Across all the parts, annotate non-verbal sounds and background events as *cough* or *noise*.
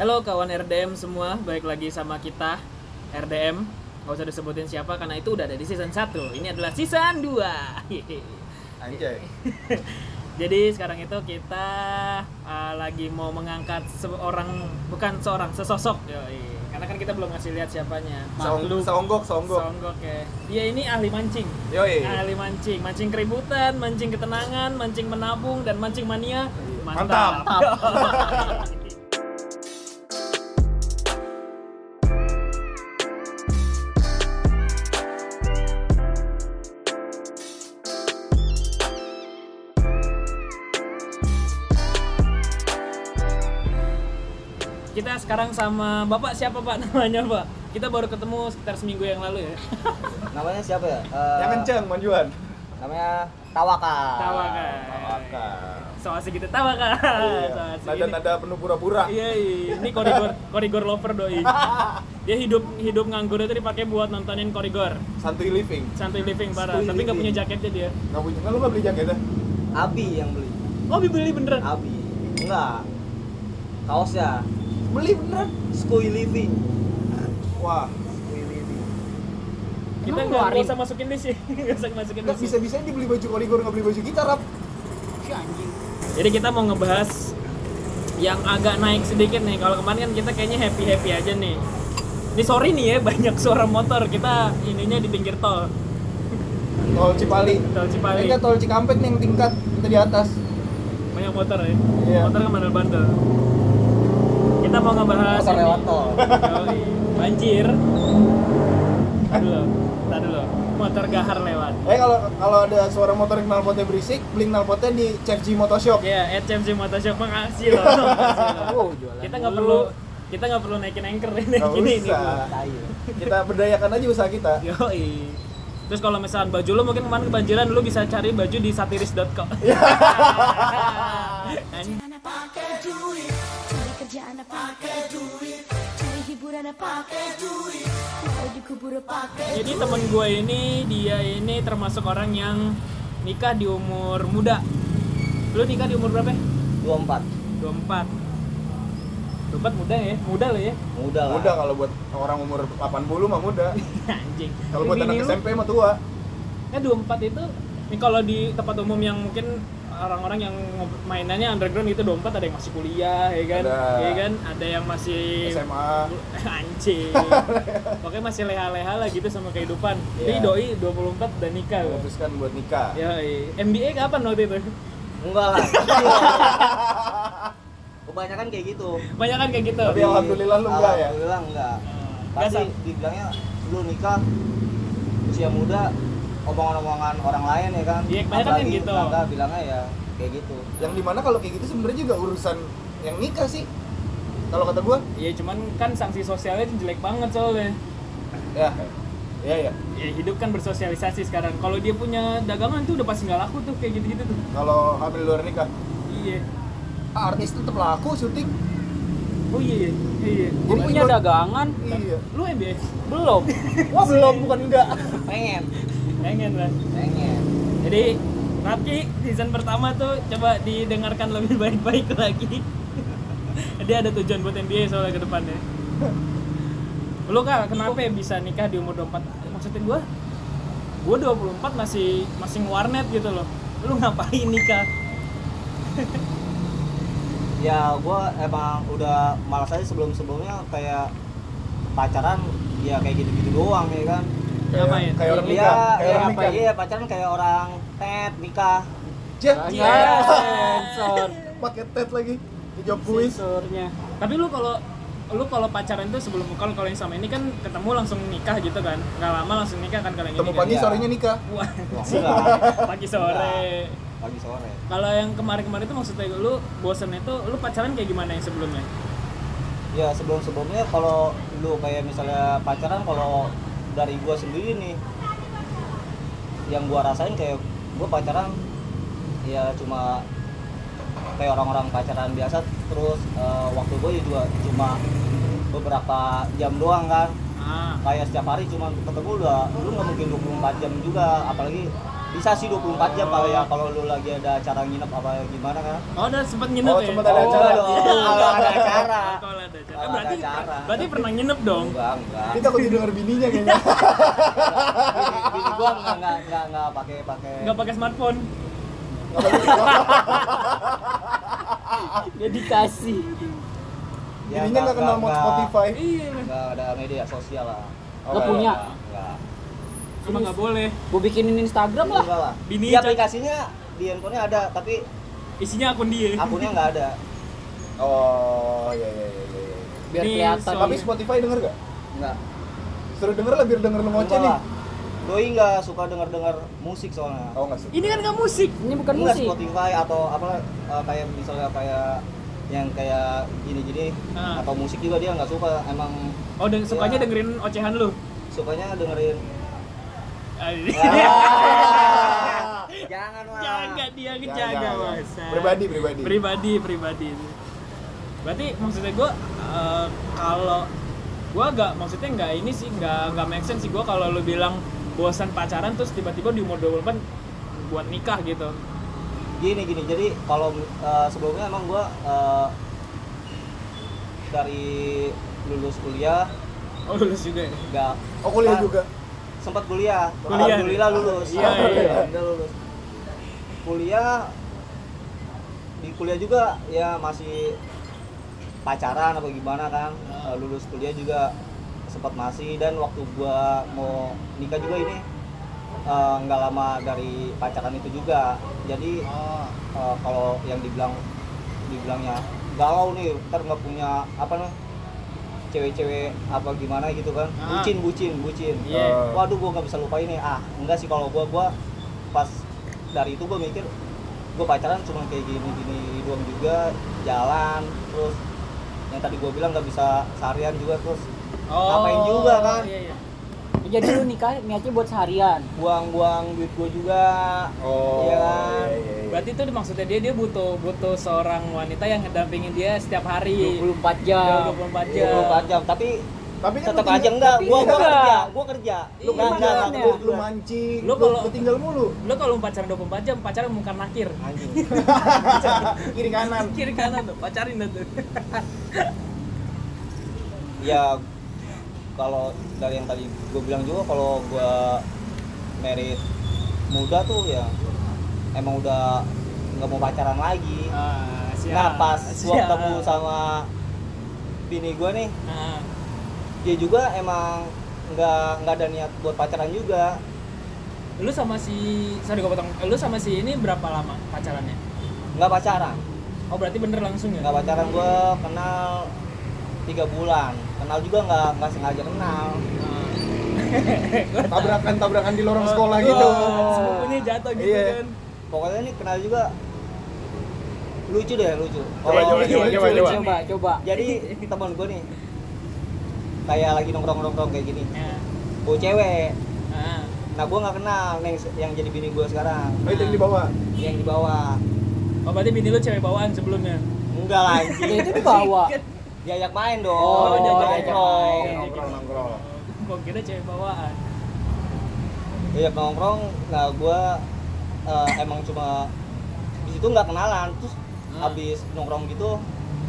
Halo kawan RDM semua, balik lagi sama kita RDM. Gak usah disebutin siapa karena itu udah ada di season 1. Ini adalah season 2. *laughs* Anjay. *laughs* Jadi sekarang itu kita uh, lagi mau mengangkat seorang bukan seorang sesosok yoi. Karena kan kita belum ngasih lihat siapanya. Makhluk songgok, songgok. Songgok ya. Dia ini ahli mancing. Yoi. Ahli mancing, mancing keributan, mancing ketenangan, mancing menabung dan mancing mania. Mantap. Kita *laughs* sekarang sama Bapak siapa Pak *laughs* namanya Pak? Kita baru ketemu sekitar seminggu yang lalu ya. *laughs* namanya siapa ya? Eh, Yang kenceng, Manjuan. Namanya Tawaka. Tawaka. Tawaka. So asik gitu Tawaka. Iya. *laughs* Nada-nada penuh pura-pura. Iya, iya. ini korigor korigor lover doi. Dia hidup hidup nganggur itu dipakai buat nontonin korigor. Santuy living. Santuy living parah, Santuy tapi nggak punya jaketnya dia. Nggak punya, nggak lu nggak beli jaketnya? Abi yang beli. Oh, beli beneran. Abi. Enggak. Kaosnya. Beli beneran. Skui Living. Wah. Kita *laughs* nggak usah masukin list sih. Nggak usah masukin nggak list. bisa-bisa dibeli baju koligor nggak beli baju kita, Rap. Si anjing. Jadi kita mau ngebahas yang agak naik sedikit nih. Kalau kemarin kan kita kayaknya happy happy aja nih. Ini sorry nih ya *laughs* banyak suara motor. Kita ininya di pinggir tol, Tol Cipali. tol Cipali. Ini tol Cikampek nih yang tingkat kita di atas. Banyak motor ya. Iya. Motor kan bandel-bandel. Kita mau ngebahas Motor ini. lewat tol. Banjir. Tadi dulu. Tadi dulu. Motor gahar lewat. Eh kalau kalau ada suara motor yang knalpotnya berisik, beli knalpotnya di CFG Motoshop. Ya, at CMC Motoshop makasih loh. *laughs* Makasih loh. Oh, jualan kita nggak perlu kita nggak perlu naikin anchor ini Nggak gini ini. usah. Tai. Kita berdayakan aja usaha kita. Yoi. Terus kalau misalkan baju lu mungkin kemarin kebanjiran lu bisa cari baju di satiris.com. *laughs* Jadi temen gue ini dia ini termasuk orang yang nikah di umur muda. Lu nikah di umur berapa? ya? 24. 24. 24 muda ya? Muda lah ya. Muda lah. Muda kalau buat orang umur 80 mah muda. *laughs* Anjing. Kalau buat anak SMP mah tua. Ya 24 itu ini kalau di tempat umum yang mungkin orang-orang yang mainannya underground gitu 24 ada yang masih kuliah ya kan Ada. ya kan ada yang masih SMA. *laughs* anjing pokoknya masih leha-leha lah gitu sama kehidupan jadi Iya. doi 24 udah nikah. Memutuskan buat nikah. ya iya. MBA kapan waktu itu Enggak lah. *laughs* Kebanyakan kayak gitu. banyak kan kayak gitu Tapi alhamdulillah lu enggak ya? Alhamdulillah enggak. Nggak Pasti sam- dibilangnya lu nikah usia muda omongan-omongan orang lain ya kan. Iya, kebanyakan kan gitu. tetangga bilangnya ya kayak gitu. Yang di mana kalau kayak gitu sebenarnya juga urusan yang nikah sih. Kalau kata gua, Iya cuman kan sanksi sosialnya jelek banget soalnya ya, ya ya. ya hidup kan bersosialisasi sekarang kalau dia punya dagangan tuh udah pasti nggak laku tuh kayak gitu-gitu tuh Kalau hamil luar nikah, iya ah, artis tetap laku syuting. oh iya iya iya Gue Jadi punya dagangan. Iya. lu MBA Belum. *laughs* Wah belum, bukan enggak. Pengen. Pengen lah Pengen. jadi Rafki season pertama tuh coba didengarkan lebih baik-baik *laughs* lagi. Dia ada tujuan buat MBA soalnya ke depannya. Lu kak kenapa ya bisa nikah di umur 24 maksudin gua gua 24 masih masih ngewarnet gitu loh. Lu ngapain nikah? *laughs* Ya gua emang udah malas aja sebelum-sebelumnya kayak pacaran ya kayak gitu-gitu doang ya kan. Ngapain? Kayak orang Iya, nikah, kayak iya, orang apa nikah. iya pacaran kayak orang tet nikah. Iya. Sensor. pakai tet lagi. Dijawab kuis. Sensornya. tapi lu kalau lu kalau pacaran tuh sebelum kalau kalau yang sama ini kan ketemu langsung nikah gitu kan nggak lama langsung nikah kan kalau yang Temu ini pagi Iya. sorenya nikah. kan? Wah, *laughs* pagi sore Pagi sore. kalau yang kemarin-kemarin itu maksudnya lu bosen itu lu pacaran kayak gimana yang sebelumnya Ya sebelum-sebelumnya kalau lu kayak misalnya pacaran kalau dari gua sendiri nih. Yang gua rasain kayak gua pacaran ya cuma kayak orang-orang pacaran biasa terus eh, waktu gue juga cuma beberapa jam doang kan. Ah. Kayak setiap hari cuma ketemu udah lu nggak mungkin 24 jam juga apalagi bisa sih 24 jam kalau ya kalau lu lagi ada acara nginep apa gimana kan oh udah sempet nginep Oh, ya sempet ada acara. dong, kalau ada acara kalau ada ada acara. Berarti ada acara. berarti pernah nginep dong. enggak enggak Kita takut didengar bininya kayaknya. *laughs* bini, bini gua enggak enggak enggak enggak pakai pakai Nggak pakai smartphone. *laughs* Dedikasi. ya, Bininya nggak kenal mod Spotify. Iya. enggak ada media sosial lah Oh, Nggak punya? enggak Cuma nggak boleh. Gue bikinin Instagram lah. enggak lah Bini di aplikasinya di handphonenya ada tapi Isinya akun dia. akunnya nggak ada Oh, iya iya iya iya. Biar Di kelihatan. Tapi Spotify denger gak? enggak Suruh denger lah biar denger lu ngoceh nih. lah. doi nggak suka denger dengar musik soalnya Oh, enggak suka. Ini kan nggak musik. Ini bukan Enggak musik. Spotify atau apa eh, kayak misalnya kayak yang kayak gini-gini Ah. atau musik juga dia nggak suka emang Oh, dan sukanya Iya. dengerin ocehan lu. sukanya dengerin Ah, jangan lah Jaga dia Jangan, ngejaga jangan. masa. Pribadi, pribadi. Pribadi, pribadi. Berarti maksudnya gue kalau gue agak maksudnya nggak ini sih nggak nggak make sense sih gue kalau lu bilang bosan pacaran terus tiba-tiba di umur 24 buat nikah gitu. gini gini jadi kalau eh, sebelumnya emang gua eh, dari lulus kuliah Oh lulus juga ya? nggak Oh, kuliah Nah, juga. Sempat kuliah, Kuliah. alhamdulillah lulus Iya, iya. Alhamdulillah lulus kuliah di kuliah juga ya masih pacaran apa gimana kan. Eh, lulus kuliah juga sempat masih dan waktu gua mau nikah juga ini eh, nggak lama dari pacaran itu juga jadi eh, kalau yang dibilang dibilangnya galau nih ntar nggak punya apa nih cewek-cewek apa gimana gitu kan Ah. bucin bucin bucin Iya. waduh gua nggak bisa lupain nih ah enggak sih kalau gua gua pas dari itu gua mikir gua pacaran cuma kayak gini gini doang juga jalan terus yang tadi gua bilang nggak bisa seharian juga terus Ngapain juga, kan? Iya, iya. Jadi lu nikah niatnya buat seharian. buang-buang duit gua juga Oh. Iya kan? iya, iya, iya. Berarti itu maksudnya dia dia butuh butuh seorang wanita yang ngedampingin dia setiap hari. 24 Ya, jam. 24 Iya, jam. 24 jam tapi Tapi kan tetap lu aja enggak tapi gua gua enggak. kerja gua kerja lu kan enggak lu, lu mancing, Lu lu, kalau- lu tinggal mulu. Lo kalau pacaran 24 jam, pacaran bukan nakir. anjing *laughs* Kiri kanan. Kiri kanan tuh, pacarin tuh. ya kalau dari yang tadi gue bilang juga kalau gue merit muda tuh ya emang udah nggak mau pacaran lagi Ah, siap. nah pas gue ketemu sama bini gue nih Ah, dia juga emang nggak nggak ada niat buat pacaran juga lu sama si sorry gue potong. Lu sama si ini berapa lama pacarannya? nggak pacaran Oh, berarti bener langsung ya? nggak pacaran gue kenal tiga bulan kenal juga nggak nggak sengaja kenal. *laughs* Tabrakan tabrakan di lorong Oh, sekolah oh, gitu. Sepupunya jatuh gitu Iya. kan. pokoknya nih kenal juga lucu deh lucu Coba, Kalau- coba, coba, Lucu, coba, lucu coba. Coba, coba. jadi teman gue nih kayak lagi nongkrong nongkrong kayak gini Ya. bawa cewek Ah. nah gue nggak kenal yang yang jadi bini gue sekarang Oh, itu yang di bawah. yang di bawah Oh, berarti bini lu cewek bawaan sebelumnya. enggak lah *laughs* itu dibawa. Diajak main dong Oh, diajak nongkrong main. Nongkrong nongkrong. Gua kira cewek bawaan. diajak nongkrong nah gue emang cuma di situ nggak kenalan terus Ah. habis nongkrong gitu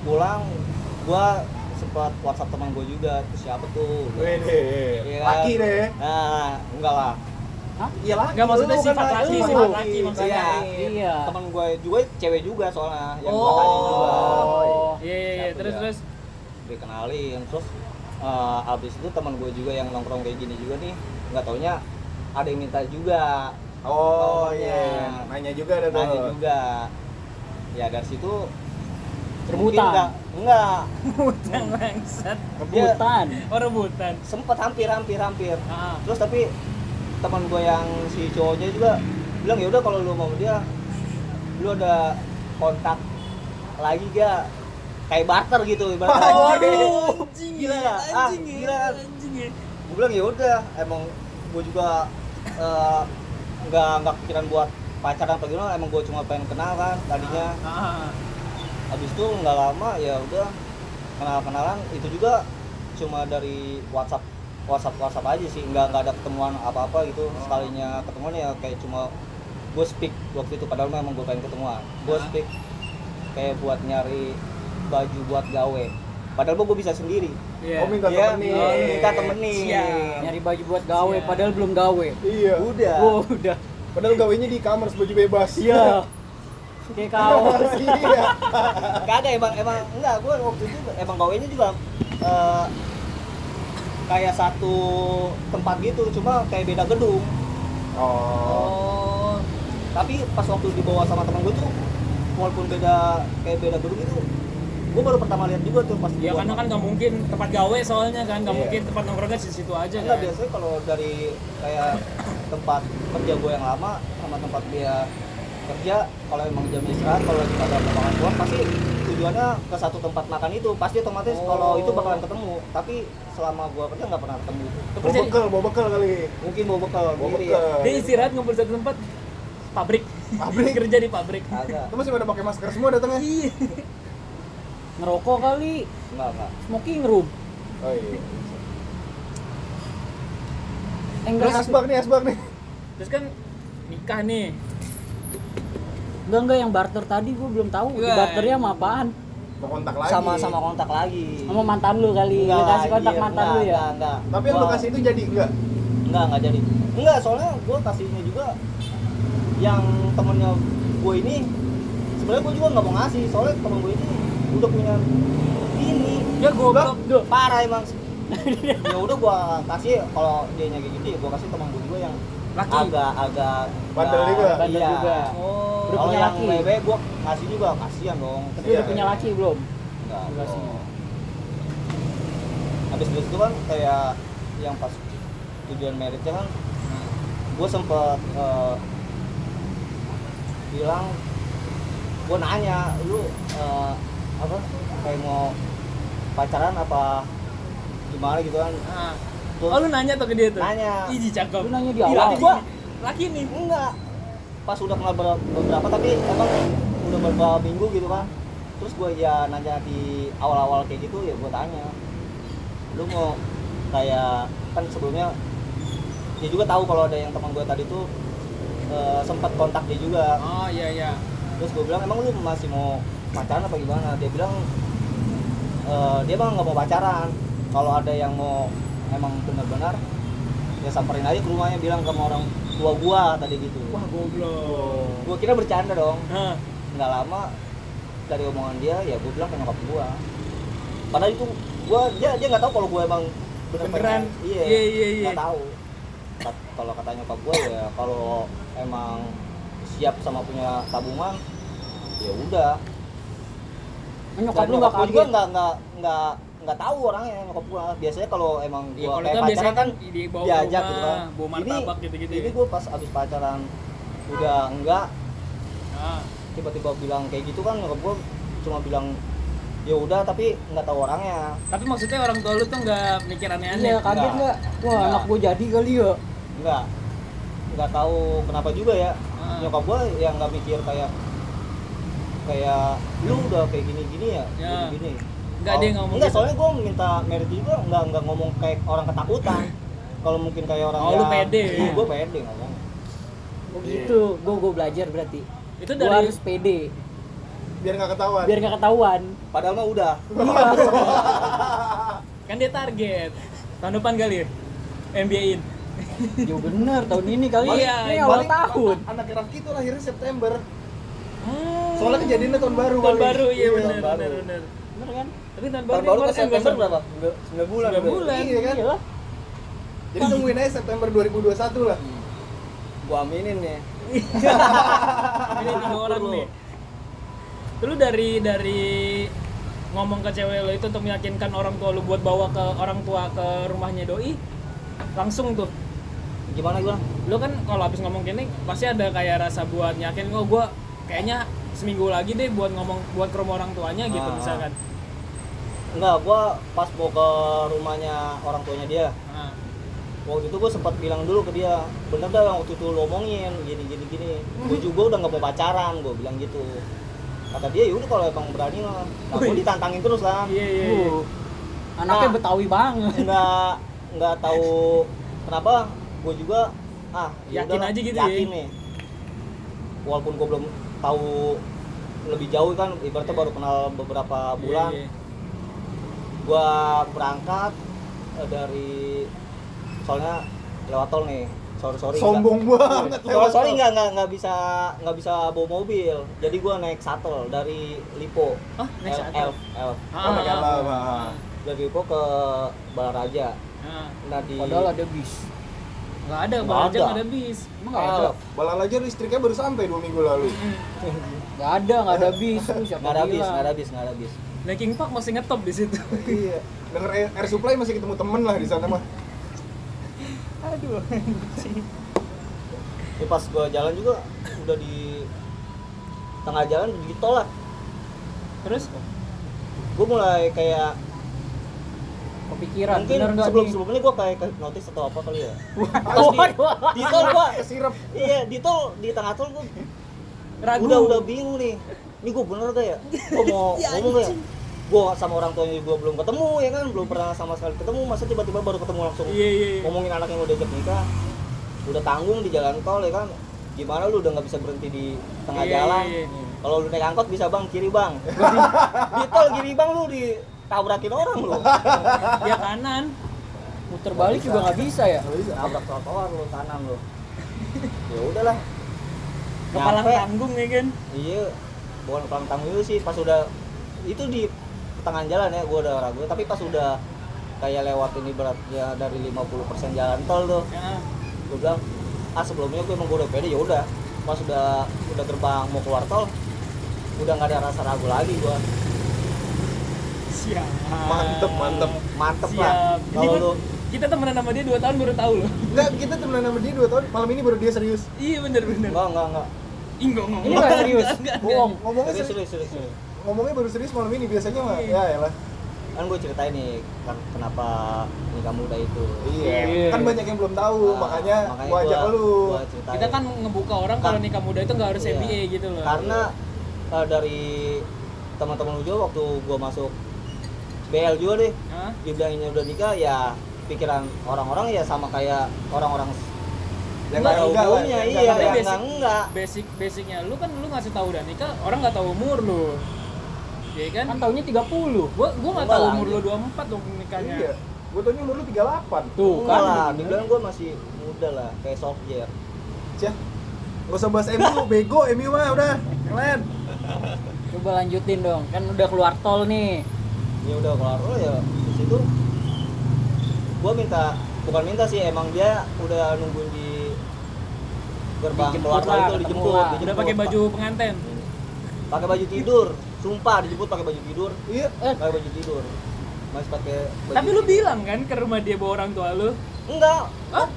pulang gue sempat WhatsApp teman gue juga terus siapa tuh Wede. Iya. Laki deh. nah enggak lah Iya laki. Enggak, maksudnya sifat kan laki, lu. sifat laki maksudnya. Iya. Iya. teman gue juga cewek juga soalnya yang Oh. gue tanya juga Oh. Iya, iya, iya. Terus dia? terus. Dikenalin terus eh, abis itu teman gue juga yang nongkrong kayak gini juga nih nggak taunya ada yang minta juga Oh iya. Nanya juga ada tuh. nanya juga ya dari situ Rebutan. mungkin nggak enggak Rebutan bangsat. Rebutan. Oh, rebutan. sempet hampir hampir hampir Ah. terus tapi teman gue yang si cowoknya juga bilang ya udah kalau lu mau dia lu ada kontak lagi gak kayak barter gitu ibaratnya Waduh, anjing Gila ya, nggak? Ah, anjing ya, gila kan? anjing ya. gue bilang ya udah emang gue juga eh, nggak nggak pikiran buat pacaran apa gimana emang gue cuma pengen kenal kan tadinya Ah. habis itu nggak lama ya udah kenal kenalan itu juga cuma dari WhatsApp WhatsApp WhatsApp aja sih nggak nggak ada ketemuan apa apa gitu sekalinya ketemuan ya kayak cuma gue speak waktu itu padahal memang gue pengen ketemuan gue Ah. speak kayak buat nyari baju buat gawe padahal gue bisa sendiri Iya. Oh minta Iya, temenin. oh, minta temenin Siap. Nyari baju buat gawe Siap. padahal belum gawe. Iya. udah Wow, udah. Padahal gawainya di kamar baju bebas. Iya. *laughs* Kayak kaos. *laughs* Iya. kagak emang emang enggak gue waktu itu emang gawainya juga eh, kayak satu tempat gitu cuma kayak beda gedung Oh. Oh. tapi pas waktu dibawa sama teman gue tuh walaupun beda kayak beda gedung itu gue baru pertama lihat juga tuh pas Ya karena kan nggak mungkin tempat gawe soalnya kan nggak Iya. mungkin tempat nongkrongnya di situ aja enggak kan. biasanya kalau dari kayak tempat kerja gue yang lama sama tempat dia kerja kalau emang jam istirahat kalau lagi pada mau makan keluar pasti tujuannya ke satu tempat makan itu pasti otomatis Oh. kalau itu bakalan ketemu tapi selama gue kerja nggak pernah ketemu itu Bawa bekal, bawa bekal kali. mungkin bawa bekal Bawa sendiri bekal. ya Dia istirahat ngumpul satu tempat pabrik. Pabrik? *laughs* Kerja di pabrik. agak Itu masih pada pakai masker semua datangnya. Iya. Ngerokok kali. enggak enggak Smoking room. Oh iya. Eh, Terus enggak, asbak nih, asbak nih. Terus kan nikah nih. enggak, enggak yang barter tadi gue belum tahu. Wah. barternya sama apaan? Mau kontak lagi. sama sama kontak lagi Sama mantan lu kali. Lu kasih kontak iya, mantan enggak, lu ya. enggak, enggak. Tapi yang lu kasih itu jadi enggak? Enggak, enggak jadi. Enggak, soalnya gue kasihnya juga yang temennya gue ini sebenarnya gue juga nggak mau ngasih soalnya temen gue ini udah punya ini Ya goblok. Duh, parah emang *laughs* ya udah gue kasih kalau dia nya kayak gitu ya gue kasih temen gue juga yang Laki. agak agak Bandel juga? Bandel iya. juga. Oh. Udah kalau punya yang laki. bebe gue kasih juga kasihan dong Tapi Iya, udah punya iya. laki belum? Enggak, sih. bro. Habis dari itu kan kayak yang pas tujuan meritnya kan gue sempet eh, bilang gue nanya lu eh, apa kayak mau pacaran apa gimana gitu kan Ah. Terus Oh lu nanya tuh ke dia tuh? Nanya. Ih cakep. Lu nanya di awal. laki Gua-. Laki nih. enggak pas udah kenal ber- beberapa tapi emang udah beberapa minggu gitu kan terus gue ya nanya di awal-awal kayak gitu ya gue tanya lu mau kayak kan sebelumnya dia juga tahu kalau ada yang teman gue tadi tuh eh, sempat kontak dia juga Oh iya iya. terus gue bilang emang lu masih mau pacaran apa gimana dia bilang eh, dia emang nggak mau pacaran kalau ada yang mau emang benar-benar ya samperin aja ke rumahnya bilang sama orang tua gua tadi gitu Wah goblok. gua kira bercanda dong Hah. nggak lama dari omongan dia ya gua bilang ke nyokap gua padahal itu gua dia dia nggak tahu kalau gua emang bener Beneran? iya Iya, iya, iya. nggak tahu kalau kata nyokap gua ya kalau emang siap sama punya tabungan ya udah Nyokap lu enggak gua juga kaget. nggak nggak nggak nggak tahu orangnya nyokap gua biasanya kalau emang Iya, gua kalau kayak pacaran kan ke diajak rumah, gitu kan bawa martabak gitu-gitu ini ya. gua pas abis pacaran udah enggak Ah. tiba-tiba bilang kayak gitu kan nyokap gua cuma bilang ya udah tapi nggak tahu orangnya Tapi maksudnya orang tua lu tuh nggak mikir aneh-aneh. Iya, kaget Enggak. enggak? Wah, Enggak. anak gue jadi kali ya. nggak nggak tahu kenapa juga ya Ah. nyokap gua yang nggak mikir kayak kayak lu udah kayak gini-gini ya, Ya. gini Nggak, dia ngomong enggak gitu. soalnya gua minta merit juga nggak nggak ngomong kayak orang ketakutan *coughs* kalau mungkin kayak orang Oh, lu pede. iya, gua pede ngomong Oh gitu. Gue gue belajar berarti. Itu Gue dari harus pede Biar nggak ketahuan. biar nggak ketahuan. padahal mah udah *laughs* *laughs* kan dia target tahun depan kali ya. MBA-in. Ya bener tahun ini kali. Iya, ini iya. awal Paling tahun. Anak Rafki itu lahirnya September. Ah. Soalnya kejadiannya tahun baru tahun baru iya Iya, benar benar benar. Bener kan? Tapi tahun baru baru kemarin September berapa 9 bulan Sembilan udah. bulan. Iya kan? Iya. Jadi tungguin aja September 2021 lah. gua aminin nih *laughs* Ini tiga orang nih. Lu dari dari ngomong ke cewek lo itu untuk meyakinkan orang tua lu buat bawa ke orang tua ke rumahnya doi langsung tuh gimana gua lu kan kalau habis ngomong gini pasti ada kayak rasa buat yakin oh gua kayaknya seminggu lagi deh buat ngomong buat ke rumah orang tuanya gitu Ah. misalkan enggak gua pas mau ke rumahnya orang tuanya dia Ah. waktu itu gue sempat bilang dulu ke dia bener dah yang waktu itu lo omongin gini gini gini gue *laughs* juga udah nggak mau pacaran gue bilang gitu kata dia yaudah kalau emang berani mah nah, gue ditantangin terus kan iya iya iya. Uh, Anaknya Nah. Betawi banget. nggak nggak tahu kenapa gue juga ah ya Yakin aja gitu ya. yakin nih walaupun gue belum tahu lebih jauh kan ibaratnya baru kenal beberapa bulan Iya, iya. gua berangkat eh, dari soalnya lewat tol nih sorry sorry Sombong banget. Sorry, sorry nggak nggak nggak bisa nggak bisa bawa mobil. Jadi gua naik shuttle dari Lipo. Oh, naik shuttle. L- L. Ah, Oh, pakai ah, ah. ah. Dari Lipo ke Balaraja. Nah, Nah di Padahal ada bis. Nggak ada, aja ada. nggak ada bis. Emang nggak ada? Balalaja listriknya baru sampai dua minggu lalu. Nggak ada, nggak ada bis. Lu *laughs* siapa nggak ada bis, nggak ada bis, nggak ada bis. Linkin Park masih ngetop di situ. *laughs* iya. Denger air, air supply masih ketemu temen lah di sana mah. Aduh. Ini pas gua jalan juga udah di tengah jalan di tol lah. Terus Gua mulai kayak Kepikiran, mungkin bener sebelum nih? sebelumnya gua kayak ke notice atau apa kali ya. *laughs* Pas di, di tol gua Kesirap. iya di tol di tengah tol gua ragu. udah udah bingung nih ini gue bener gak ya gue mau *laughs* ngomong gak ya gue sama orang tuanya gue belum ketemu ya kan belum pernah sama sekali ketemu masa tiba-tiba baru ketemu langsung Iya, iya, iya. ngomongin anak yang udah ajak nikah udah tanggung di jalan tol ya kan gimana lu udah nggak bisa berhenti di tengah Iya, jalan iya, iya. kalau lu naik angkot bisa bang kiri bang *laughs* di tol kiri bang lu ditabrakin orang lu *laughs* Ya kanan. Muter balik juga nggak bisa ya? Nggak bisa. nabrak trotoar lu kanan lu ya udahlah Kepala tanggung ya kan. Iya, bukan pelang tanggung itu sih pas udah itu di tengah jalan ya gue udah ragu tapi pas udah kayak lewat ini berat ya dari 50% jalan tol tuh Ya. gue bilang ah sebelumnya gue emang gue udah pede ya udah pas udah udah terbang mau keluar tol udah nggak ada rasa ragu lagi gue Siap. Mantep, mantep. mantep Siap. lah kalau pun lu kita temenan sama dia 2 tahun baru tahu loh. Enggak, kita temenan sama dia 2 tahun, malam ini baru dia serius. Iya bener bener. enggak enggak enggak enggak serius, Enggak, enggak. bohong. Ngomongnya serius serius. serius serius, serius. Ngomongnya baru serius malam ini biasanya mah. Iya. Ya elah. kan gue ceritain nih kan kenapa nikah muda itu Iya. Iya. Kan banyak yang belum tahu, Ah, makanya, makanya gua ajak gua- lu. gua. Kita kan ngebuka orang kalau nikah muda itu nggak harus Iya. MBA gitu loh. karena eh, dari teman-teman lu juga waktu gua masuk BL juga deh Hah? dibilanginnya udah nikah ya pikiran orang-orang ya sama kayak orang-orang Yang pada enggak enggak lah, umumnya yang iya yang basic- enggak Basic basicnya lu kan lu ngasih tahu udah nikah, orang nggak tahu umur lu. Iya kan? Kan tahunnya 30. Gua gua nggak Enggak tahu umur lu anjir. 24 dong nikahnya. Iya. Gua taunya umur lu 38. Tuh enggak kan. lah dibilang gua masih muda lah kayak Solskjaer Cih. Gak usah bahas MU, *laughs* bego MU mah udah. Keren. Coba lanjutin dong. Kan udah keluar tol nih. Ya udah keluar oh ya di situ gua minta bukan minta sih emang dia udah nungguin di gerbang keluar lah, itu dijemput, lah. dijemput. Udah pakai baju pengantin. pakai baju tidur sumpah dijemput pakai baju tidur Iya. Pakai baju tidur masih pakai Tapi lu tidur. bilang kan ke rumah dia bawa orang tua lu. Enggak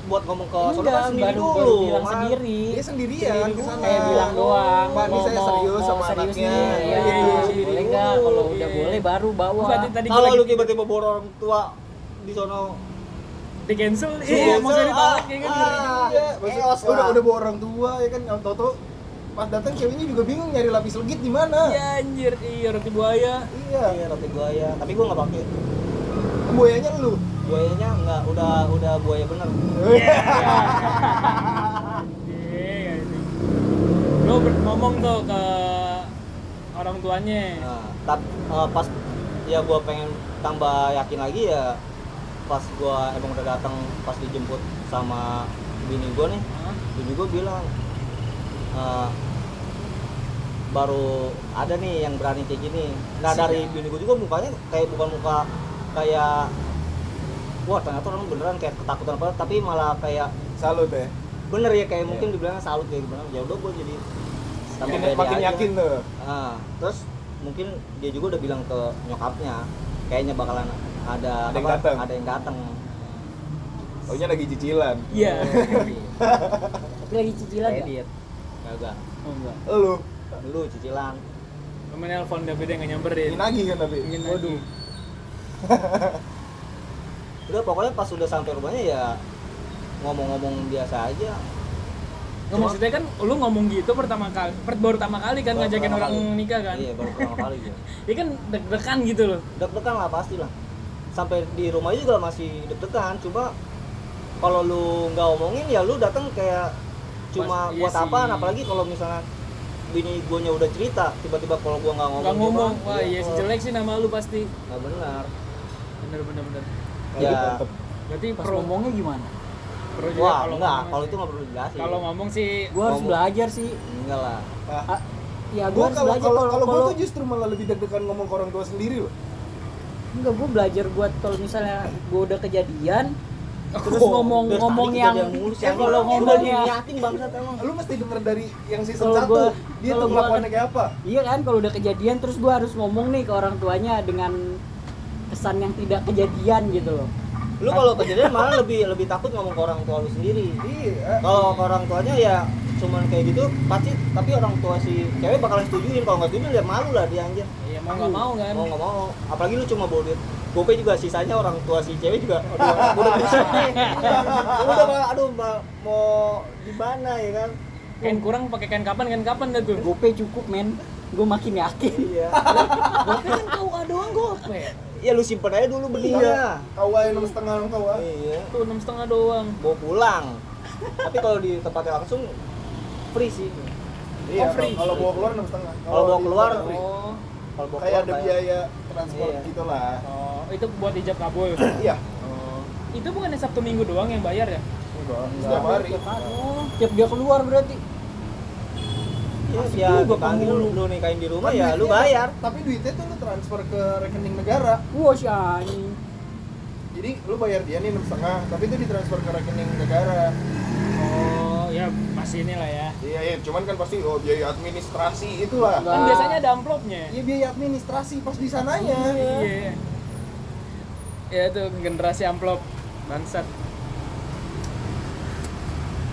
buat ngomong ke sono enggak, kan sendiri baru, dulu baru bilang Mas. sendiri. Dia sendirian ke sana. Kayak bilang doang. Pak, ini saya serius mau sama serius anaknya. nih. Iya, Gitu. iya, boleh nggak? Kalau Iya. udah boleh baru bawa. Kalau lagi lu tiba-tiba bawa orang tua di sono di cancel. Iya, maksudnya ditolak kayak gitu. ah. Iya, Chaos udah udah bawa orang tua ya kan yang toto pas datang ceweknya juga bingung nyari lapis legit di mana. Iya anjir, iya roti buaya. Iya. iya roti buaya tapi gua nggak pakai Buayanya lu. buayanya enggak udah udah buaya bener Iya, ini. Lu ber- ngomong tuh ke orang tuanya. nah, tapi pas ya gua pengen tambah yakin lagi ya pas gua emang udah datang pas dijemput sama bini gua nih Hah? bini gua bilang "Eh, baru ada nih yang berani kayak gini nah dari bini gua juga mukanya kayak bukan muka kayak wah ternyata orang beneran kayak ketakutan apa tapi malah kayak Salut ya. bener ya kayak Iya. mungkin dibilang salut kayak gimana ya udah gua jadi Makin, pede makin aja. yakin tuh. Ah, terus mungkin dia juga udah bilang ke nyokapnya kayaknya bakalan ada Ada yang datang. ada yang datang Taunya lagi cicilan. Iya. Tapi lagi cicilan nggak? Kredit. Kagak. Oh enggak. Lu Dulu cicilan. Temen nelpon tapi dia nggak nyamperin. ingin lagi kan tapi. Ingin Waduh. *laughs* Udah pokoknya pas udah sampai rumahnya ya ngomong-ngomong biasa aja. Nggak, maksudnya kan lu ngomong gitu pertama kali, per- baru pertama kali kan Baru ngajakin orang kali. nikah kan? Iya, baru pertama kali gitu. *laughs* Dia kan deg-degan gitu loh. Deg-degan lah pasti lah. Sampai di rumah juga masih deg-degan, cuma kalau lu nggak omongin ya lu datang kayak cuma Pas- iya buat apaan apalagi kalau misalnya bini guanya udah cerita tiba-tiba kalau gua nggak ngomong Nggak ngomong, gimana? wah iya sih kalau- jelek sih nama lu pasti. nggak benar bener bener bener Ya. Berarti pas pro ngomongnya gimana pro juga Wah, kalau enggak, kalau sih. itu nggak perlu dijelasin. kalau ngomong sih gue harus Ngomong. belajar sih enggak lah. Ah, ya gue Gua harus kalau belajar kalau kalau kalau tuh justru malah lebih deg-degan ngomong ke orang tua sendiri loh. enggak gue belajar buat kalau misalnya gue udah kejadian terus Oh, ngomong Dari ngomong yang kejadian mulu sih, eh, anjing. kalau ngomongnya diniatin bangsat emang. Lu mesti denger dari yang season Kalau 1 gua- dia tuh gua kelakuannya kan- kayak apa. iya kan kalau udah kejadian terus gue harus ngomong nih ke orang tuanya dengan kesan yang tidak kejadian gitu loh. Lu kalau kejadian malah lebih lebih takut ngomong ke orang tua lu sendiri. Iya. Kalau ke orang tuanya ya cuman kayak gitu pasti tapi orang tua si cewek bakalan setujuin. Kalau nggak setuju ya malu lah dia anjir. Iya mau nggak mau kan. Mau nggak mau. Apalagi lu cuma bawa duit. Gope juga sisanya orang tua si cewek juga *laughs* aduh udah nih udah Bang, aduh mau di mana ya kan? Kain kurang pakai kain kapan kain kapan dah tuh? Gope cukup men. Gue makin yakin. Iya. Gope kan KUA doang gope ya lu simpen aja dulu belinya Kau enam setengah kau iya. Tuh enam setengah doang. Bawa pulang. Tapi kalau di tempatnya langsung free sih. Iya, Oh, free. kalau bawa keluar enam setengah. Kalau bawa keluar, luar free. oh. Kalau bawa Kayak keluar ada biaya transport Iya. gitu lah. oh itu buat ijab kabul. *coughs* Iya. oh. Itu bukannya sabtu minggu doang yang bayar ya? Enggak, setiap hari. oh tiap dia keluar berarti Iya, Asik ya juga dipanggil kamu. lu, lu nikahin di rumah Kan ya lu bayar Tapi duitnya tuh lu transfer ke rekening negara. wah si anjing Jadi lu bayar dia nih enam setengah, tapi itu ditransfer ke rekening negara. oh ya masih inilah ya Iya, iya, cuman kan pasti oh biaya administrasi itulah. Kan Ah. biasanya ada amplopnya Iya biaya administrasi pas di sananya. iya ya itu generasi amplop bangsat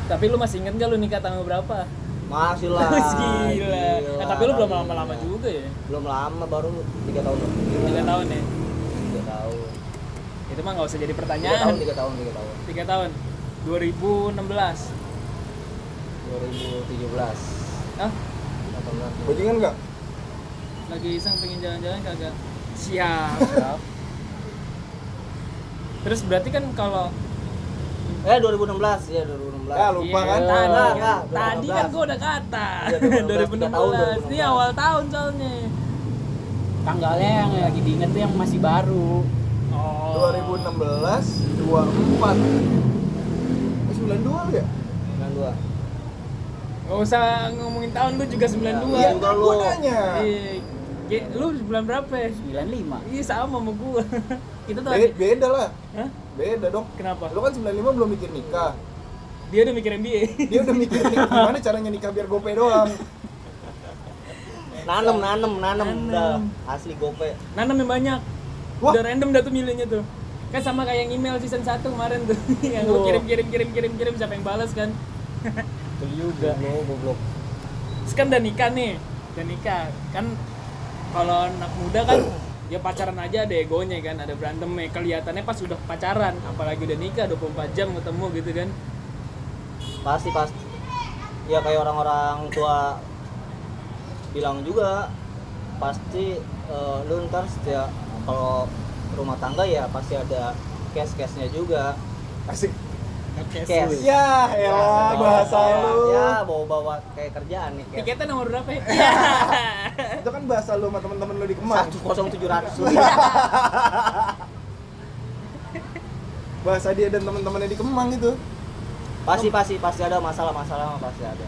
tapi lu masih inget gak lu nikah tanggal berapa? Masih *laughs* lah Gila. Eh, tapi lu belum lama-lama gila. juga ya? belum lama baru tiga tahun Tiga tahun ya? tiga tahun Itu mah nggak usah jadi tiga tahun pertanyaan. tiga tahun tiga tahun Tiga tahun. 2016. 2017 Hah? 18 Bajingan enggak? Lagi iseng pengen jalan-jalan kagak? Siap. Terus berarti kan kalau eh 2016 ya 2016 Ya, lupa Iya, kan? Tadi, Enggak, kan, enggak, tadi 2016. kan gua udah kata. *laughs* Iya, 2016, 2016. 2016. Ini awal tahun soalnya. tanggalnya yang lagi diinget tuh yang masih baru Oh. 2016 24 eh 92 lu ya? 92 Gak usah ngomongin tahun lu juga 92. Iya, kan lu. gua nanya. Iya. Lu bulan berapa ya? 95 Iya sama sama gua. *laughs* Kita tuh Be- lagi. beda lah. Hah? Beda dong. Kenapa? Lu kan 95 belum mikir nikah. Dia udah mikir MBA. Dia udah mikir gimana caranya nikah biar gope doang. nanem nanem nanem Nanem. udah asli gope Nanam yang banyak. Wah. Udah random dah tuh milihnya tuh. Kan sama kayak yang email season 1 kemarin tuh. *laughs* yang Wow. kirim kirim kirim kirim kirim siapa yang balas kan. betul *laughs* juga goblok kan udah nikah nih. Udah nikah. Kan kalau anak muda kan ya pacaran aja ada egonya kan, ada berantemnya. Kelihatannya pas udah pacaran, apalagi udah nikah 24 jam ketemu gitu kan. Pasti pasti ya kayak orang-orang tua bilang juga pasti eh, lu ntar setiap kalau rumah tangga ya pasti ada cash cashnya juga Asik. cash Ya, elah bahasa lu. ya bawa bawa kayak kerjaan nih cash Tiketnya nomor berapa ya? *laughs* Itu kan bahasa lu sama temen-temen lu di Kemang. satu kosong tujuh ratus *laughs* Bahasa dia dan temen-temennya di Kemang itu. Pasti pasti pasti ada masalah masalah pasti ada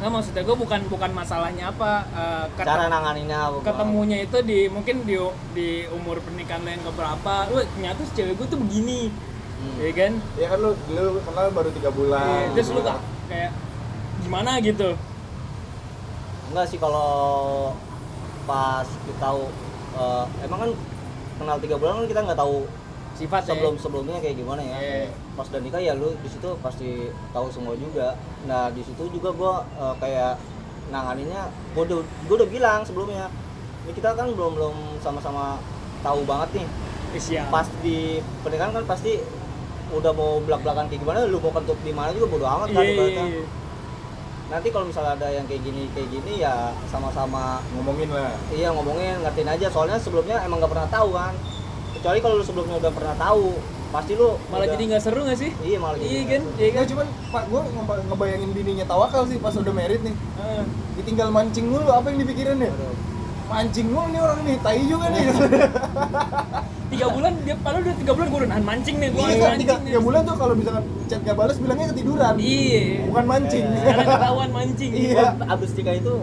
Nggak maksudnya gue bukan bukan masalahnya apa eh, kata- cara nanganinnya bukan. ketemunya itu di mungkin di di umur pernikahan lo yang keberapa lu ternyata si cewek gue tuh begini Hmm. ya kan Ya kan lu lu kenal baru tiga Iya, bulan. terus lu kak kayak gimana gitu enggak sih kalau pas kita tahu eh, emang kan kenal tiga bulan kan kita nggak tahu sifat ya. sebelum sebelumnya kayak gimana ya Iya. pas udah nikah ya lu di situ pasti tahu semua juga nah di situ juga gua eh, kayak nanganinnya gua udah gua udah bilang sebelumnya ini kita kan belum belum sama-sama tahu banget nih siap pas di pernikahan kan pasti udah mau belak belakan kayak gimana lu mau kentut di mana juga bodo amat kan iya iya, iya. nanti kalau misalnya ada yang kayak gini kayak gini ya sama-sama Ngomongin lah. iya ngomongin ngertiin aja soalnya sebelumnya emang nggak pernah tahu kan kecuali kalau lu sebelumnya udah pernah tahu pasti lu malah udah- jadi nggak seru nggak sih iya malah jadi iya kan iya Ya kan cuman Pak gua ngeba- ngebayangin bininya tawakal sih pas udah merit nih. Ah. Ditinggal mancing mulu apa yang dipikirin ya? Mancing mulu nih orang nih, tai juga nih. tiga bulan dia padahal udah tiga bulan gue udah nahan mancing nih gue Iya, kan, tiga, nih. tiga bulan tuh kalau misalkan chat gak balas bilangnya ketiduran. iya Bukan mancing. Iya, karena ketahuan mancing Iya. abis nikah itu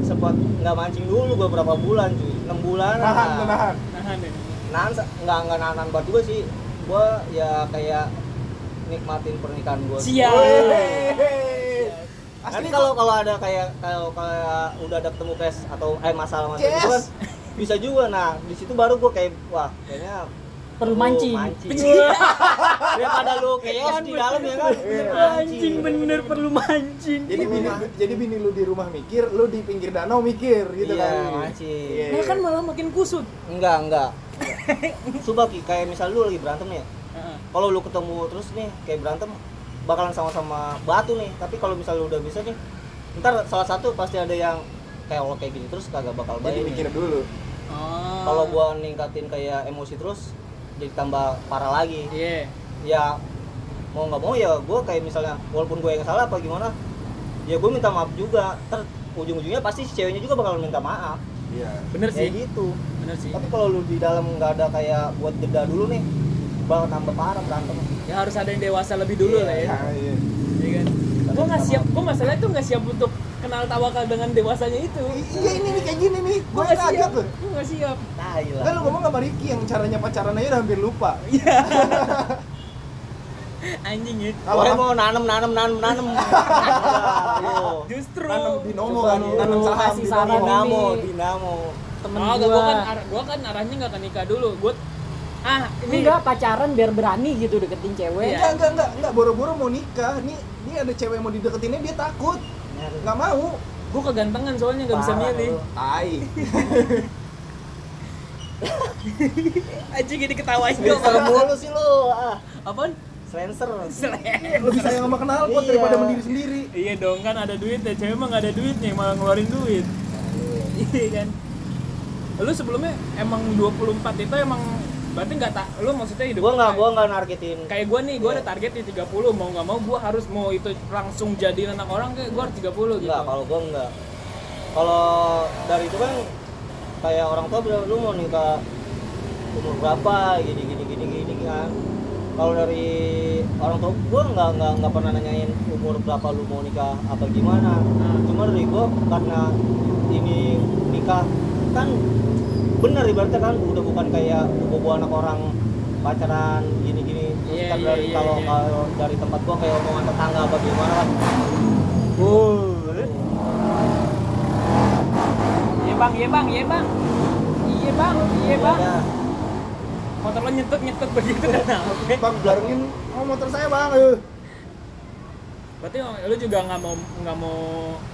sempat nggak mancing dulu beberapa bulan cuy enam bulan Nahan, tuh, nahan. nahan ya nahan nggak nggak nahan banget juga sih. Gua ya kayak nikmatin pernikahan gua. Siap. Nanti kalau kalau ada kayak kalau kayak udah ada ketemu kes atau eh masalah masalah Kes. gitu kan bisa juga. Nah di situ baru gua kayak wah kayaknya Perlu mancing. *laughs* daripada lu chaos di dalam ya kan? anjing bener perlu mancing. Jadi bini, jadi bini lu di rumah mikir, lu di pinggir danau mikir gitu Iya, kan. mancing. Iya. nah kan malah makin kusut. Enggak enggak *laughs* Sumpah Ki, kayak misal lu lagi berantem nih Heeh. kalau lu ketemu terus nih kayak berantem bakalan sama-sama batu nih. Tapi kalau misal lu udah bisa nih ntar salah satu pasti ada yang kayak kalau kayak gini terus kagak bakal Jadi baik. nih. mikir dulu. oh. Kalau gua ningkatin kayak emosi terus jadi tambah parah lagi. Iya. Ya mau nggak mau ya gua kayak misalnya walaupun gue yang salah apa gimana ya gue minta maaf juga. Ter ujung-ujungnya pasti si ceweknya juga bakal minta maaf Iya. bener sih. kayak gitu. Bener sih. Tapi kalau lu di dalam nggak ada kayak buat jeda dulu nih bakal tambah parah berantem. Ya harus ada yang dewasa lebih dulu lah ya. Iya, iya. Iya kan? Gue nggak siap gue masalahnya tuh nggak siap untuk kenal tawakal dengan dewasanya itu. Iya ini nih kayak gini nih. gue nggak siap. tuh. gue nggak siap. Tai lah Kan lu ngomong sama Ricky yang caranya pacaran aja udah hampir lupa. *laughs* anjing ya Kalau Ram- mau nanem nanem nanem nanem. Tuh. *laughs* justru nanam binomo kan, nanam saham Dinamo, ini. dinamo. Temen oh, gua. gue kan ar- gua kan arahnya nggak ke nikah dulu gue ah ini enggak pacaran biar berani gitu deketin cewek. Iya. Enggak, enggak, enggak, enggak, boro-boro mau nikah. Nih, ini ada cewek yang mau dideketinnya dia takut. Enggak mau. gue kegantengan soalnya nggak bisa milih. Tai. *laughs* anjing ini ketawain gue mulu sih lu. Ah, apaan Slenser. Lebih sayang sama knalpot Iya. daripada mendiri sendiri. iya dong kan ada duit ya cewek mah nggak ada duitnya malah ngeluarin duit iya kan lu sebelumnya emang 24 itu emang berarti nggak tak lu maksudnya hidup Gua nggak, gua nggak nargetin. kayak gue nih gue Iya. ada target di 30 mau nggak mau gue harus mau itu langsung jadi anak orang kayak gue harus 30 gitu Enggak, kalau gua enggak. Kalau dari itu kan kayak orang tua bilang lu mau nikah umur berapa gini gini gini gini kan. Kalau dari orang tua gua enggak enggak enggak pernah nanyain umur berapa lu mau nikah apa gimana. Hmm. Cuma dari gua karena ini nikah kan bener ibaratnya kan udah bukan kayak bobo anak orang pacaran gini-gini Iya, kan iya, dari iya, kalau iya. kalau dari tempat gua kayak omongan tetangga apa gimana kan iya bang iya bang iya bang iya bang iya bang Ya, motor lo nyetut nyetut begitu kan Bang, barengin oh motor saya, Bang. Eh. berarti lu juga nggak mau nggak mau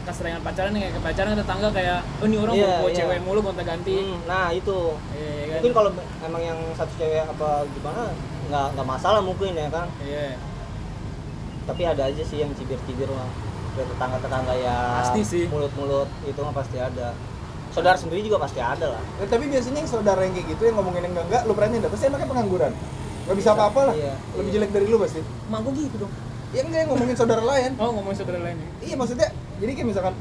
keseringan pacaran kayak pacaran tetangga kayak oh ini orang Iya, mau iya. cewek mulu gonta ganti. Hmm, nah itu. Iya iya kan? mungkin kalau emang yang satu cewek apa gimana nggak nggak masalah mungkin ya kan? Iya. Tapi ada aja sih yang cibir-cibir dari tetangga-tetangga ya Pasti sih. mulut-mulut itu mah pasti ada saudara sendiri juga pasti ada lah Eh, tapi biasanya yang saudara yang kayak gitu yang ngomongin yang enggak enggak, lu berani enggak? Pasti anaknya pengangguran. Gak bisa apa-apa lah. Iya, Lebih iya. jelek dari lu pasti. mak gue gitu dong Ya enggak yang ngomongin saudara lain. oh ngomongin saudara lain ya Iya maksudnya jadi kayak misalkan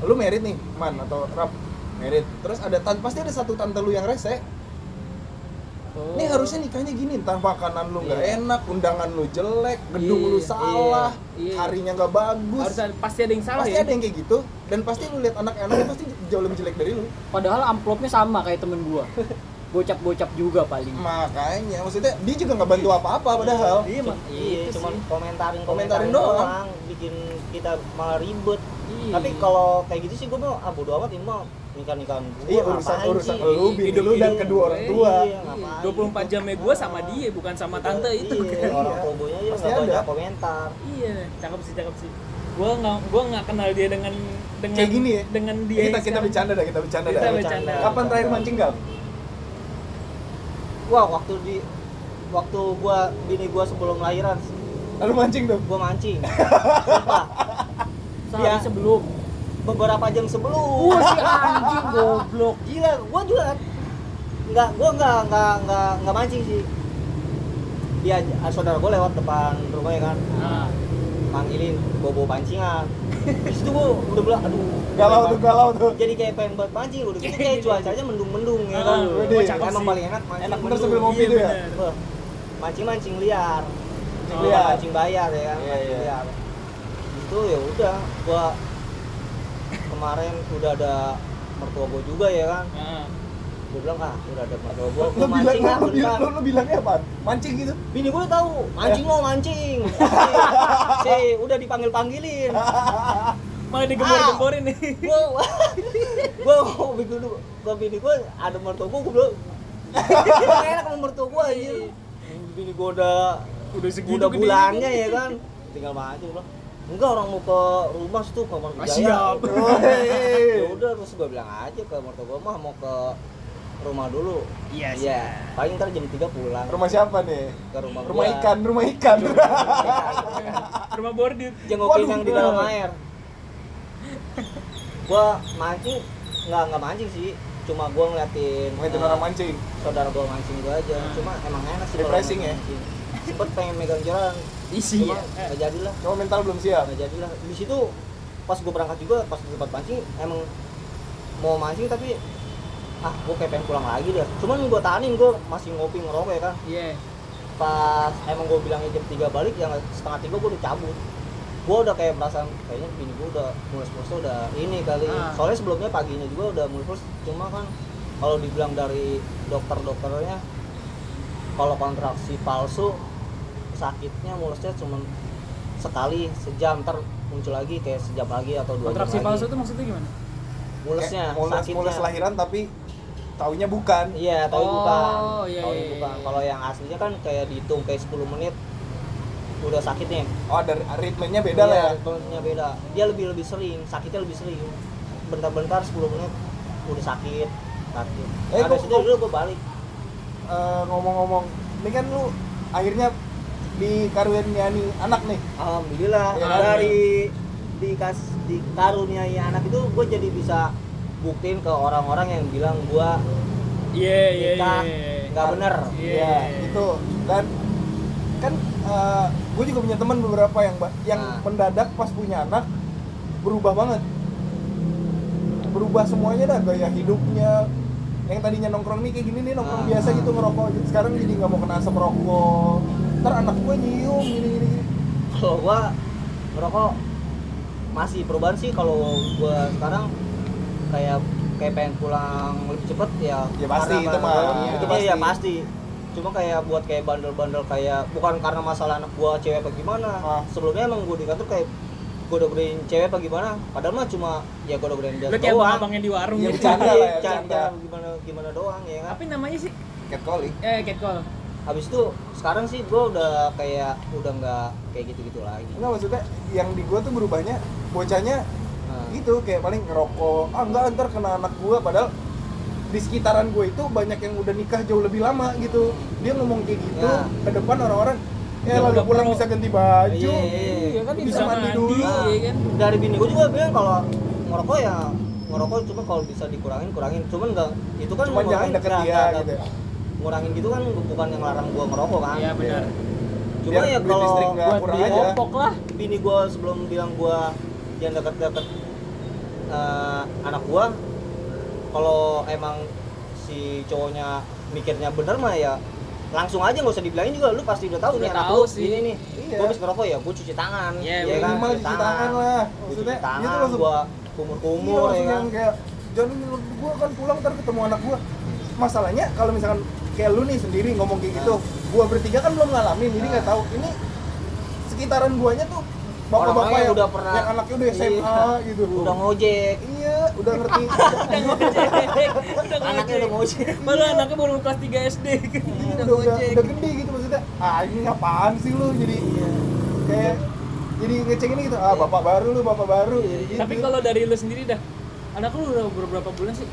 lu merit nih, man atau rap merit. Terus ada tan pasti ada satu tante lu yang rese. Oh. Ini harusnya nikahnya gini, entar makanan lu nggak Iya. enak, undangan lu jelek, gedung Iya, lu salah, iya. harinya nggak bagus. harus pasti ada yang salah pasti ya ada yang kayak gitu dan pasti lu lihat anak-anaknya pasti jauh lebih jelek dari lu. Padahal amplopnya sama kayak temen gua. Gocap-gocap juga paling. Makanya maksudnya dia juga nggak bantu apa-apa padahal. Iya, iya Itu cuman sih. komentarin Komentarin komentarin doang. doang bikin kita malah ribet Iya. tapi kalau kayak gitu sih gue mau ah bodo amat ini mah nikah nikahan gue Iya urusan urusan lu, bini lu dan kedua orang tua. iya, ngapain? 24 jamnya gue sama dia bukan sama tante itu iya, orang tua gue Pasti nggak ada. banyak komentar iya cakep sih cakep sih gue nggak gue nggak kenal dia dengan dengan Kayak gini ya? dengan dia kita kita sekarang. bercanda dah, kita bercanda Kita dah. bercanda. Kapan terakhir mancing gal? wah waktu di waktu gua bini gua sebelum lahiran Lalu mancing tuh. gua mancing *laughs* Sumpah. Sehari Iya. sebelum. Beberapa jam sebelum. Wah si anjing goblok. gila gua juga nggak gua nggak nggak nggak nggak mancing sih. Dia saudara gua lewat depan rumahnya kan. Nah, manggilin bobo pancingan. Di situ gua udah bilang aduh. Galau tuh galau tuh. Jadi kayak pengen buat mancing udah gitu kayak cuacanya mendung-mendung ya kan. Cakep emang paling enak mancing Enak bener mendung. sambil ngopi Iya, tuh ya? bener. Wah, mancing-mancing liar. Mancing liar. mancing bayar ya kan Iya, mancing iya. liar. Itu ya udah gua kemarin udah ada mertua gua juga ya kan Nah, gua bilang ah udah ada mertua gua. Lu gua bilang ah lu, bilang, lu, lu bilangnya apa? Mancing gitu? Bini gua udah tahu mancing Ya. mau mancing. *laughs* Si udah dipanggil panggilin malah digembor-gemborin nih. gua *laughs* gua gua bini gua gua bini gua ada mertua gua gua bilang. "Gua enak sama mertua gua anjir. Bini gua udah udah segitu udah bulannya ya kan tinggal mancing bro enggak orang mau ke rumah situ ke Mangkunegaran Ah, siap. *laughs* ya udah terus gua bilang aja ke mertua gua mah mau ke rumah dulu. Iya, iya paling ntar jam 3 pulang. Rumah siapa nih? Ke rumah rumah gua. ikan rumah ikan. Rumah bordir jengukin yang di dalam air. Gua mancing nggak nggak mancing sih. Cuma gua ngeliatin ngeliatin eh, orang mancing. saudara gua mancing gua aja. Hmm. cuma emang enak sih Refreshing ya? sempet pengen megang jalan isi cuma ya. nggak jadilah. Cuma mental belum siap. Nggak jadilah. Di situ pas gua berangkat juga pas di tempat mancing emang mau mancing tapi ah gua kayak pengen pulang lagi deh. Cuman gua tahanin gua masih ngopi ngerokok ya kan? Iya. Pas emang gue bilangnya jam 3 balik yang setengah tiga gue udah cabut. Gue udah kayak merasa kayaknya bini gue udah mulus-mulus udah ini kali. Ah. soalnya sebelumnya paginya juga udah mulus cuma kan kalau dibilang dari dokter-dokternya kalau kontraksi palsu sakitnya mulusnya cuma sekali sejam ntar muncul lagi kayak sejam lagi atau dua kontraksi jam palsu lagi itu maksudnya gimana mulusnya mulus sakitnya mulus lahiran tapi taunya bukan Iya, tahu Oh, bukan. iya, iya, iya. bukan. Kalau yang aslinya kan kayak dihitung kayak 10 menit udah sakit nih. oh ada ritmenya beda lah ya Iya, ritmenya beda. Dia lebih lebih sering, sakitnya lebih sering. Bentar-bentar 10 menit udah sakit. Sakit. Eh, Eh, situ kok- dulu gue balik. Eh, ngomong-ngomong ini kan lu akhirnya dikaruniai anak nih Alhamdulillah Iya, dari dikas dikaruniai anak itu gue jadi bisa buktiin ke orang-orang yang bilang gue iya iya nikah iya nggak bener. Iya, ya iya. itu dan kan gue juga punya teman beberapa yang yang Nah. mendadak pas punya anak berubah banget berubah semuanya dah gaya hidupnya yang tadinya nongkrong nih kayak gini nih nongkrong Ah. biasa gitu ngerokok sekarang jadi nggak mau kena asap rokok ntar anak gue nyium gini gini, gini. kalau gua ngerokok. Masih perubahan sih kalau gua sekarang. Kayak kayak pengen pulang lebih cepet ya Ya pasti, karena itu mah. iya, Itu itu pasti. ya pasti. Cuma kayak buat kayak bandel-bandel kayak bukan karena masalah anak gua cewek apa gimana. Ah. sebelumnya emang gua di kantor kayak gua udah godain cewek apa gimana. Padahal mah cuma ya gua udah godain dia kayak doang. abang-abangnya di warung Iya, gitu. bercanda lah ya, Bercanda, bercanda. gimana gimana doang ya kan? Apa namanya sih? Catcalling. Eh catcall habis itu sekarang sih gua udah kayak udah nggak kayak gitu-gitu lagi enggak maksudnya yang di gue tuh berubahnya bocahnya Nah. gitu kayak paling ngerokok ah enggak ntar kena anak gua padahal di sekitaran gue itu banyak yang udah nikah jauh lebih lama gitu dia ngomong kayak gitu Ya. ke depan orang-orang eh Ya, lalu udah pulang pro. bisa ganti baju Iya, iya, iya kan Bisa bisa, mandi mandi, dulu. iya kan dari bini gue juga bilang kalau ngerokok ya ngerokok cuma kalau bisa dikurangin kurangin cuman enggak itu kan Cuman jangan deket nggak- dia nggak- gitu ya. Ngurangin gitu kan bukan yang larang gua ngerokok kan. Iya benar. Cuma ya duit kalau buat aja. popok lah. Bini gua sebelum bilang gua jangan deket-deket eh, anak gua kalau emang si cowoknya mikirnya bener mah ya langsung aja nggak usah dibilangin juga. Lu pasti udah tahu nih Udah anak tahu lu sih. ini nih. Iya. gua habis ngerokok ya gua cuci tangan. Iya, ya kan? Cuci tangan lah Gua maksudnya cuci tangan gua iya, kumur-kumur langsung ya kan? yang kayak jangan gua kan pulang ntar ketemu anak gua. Masalahnya kalau misalkan kayak lu nih sendiri ngomong kayak gitu. Gua bertiga kan belum ngalamin jadi nggak tahu. Ini sekitaran guanya tuh bapak-bapak yang yang udah pernah yang anaknya udah SMA Iya. gitu. Udah ngojek. Iya udah ngerti. *laughs* Anaknya udah ngojek. Malah anaknya baru kelas 3 SD Iya, udah udah, udah, udah gede gitu maksudnya. Ah ini apaan sih lu? Jadi kayak jadi ngecek ini gitu. Ah bapak baru lu bapak baru. Jadi gitu. tapi kalau dari lu sendiri dah anak lu udah berapa bulan sih?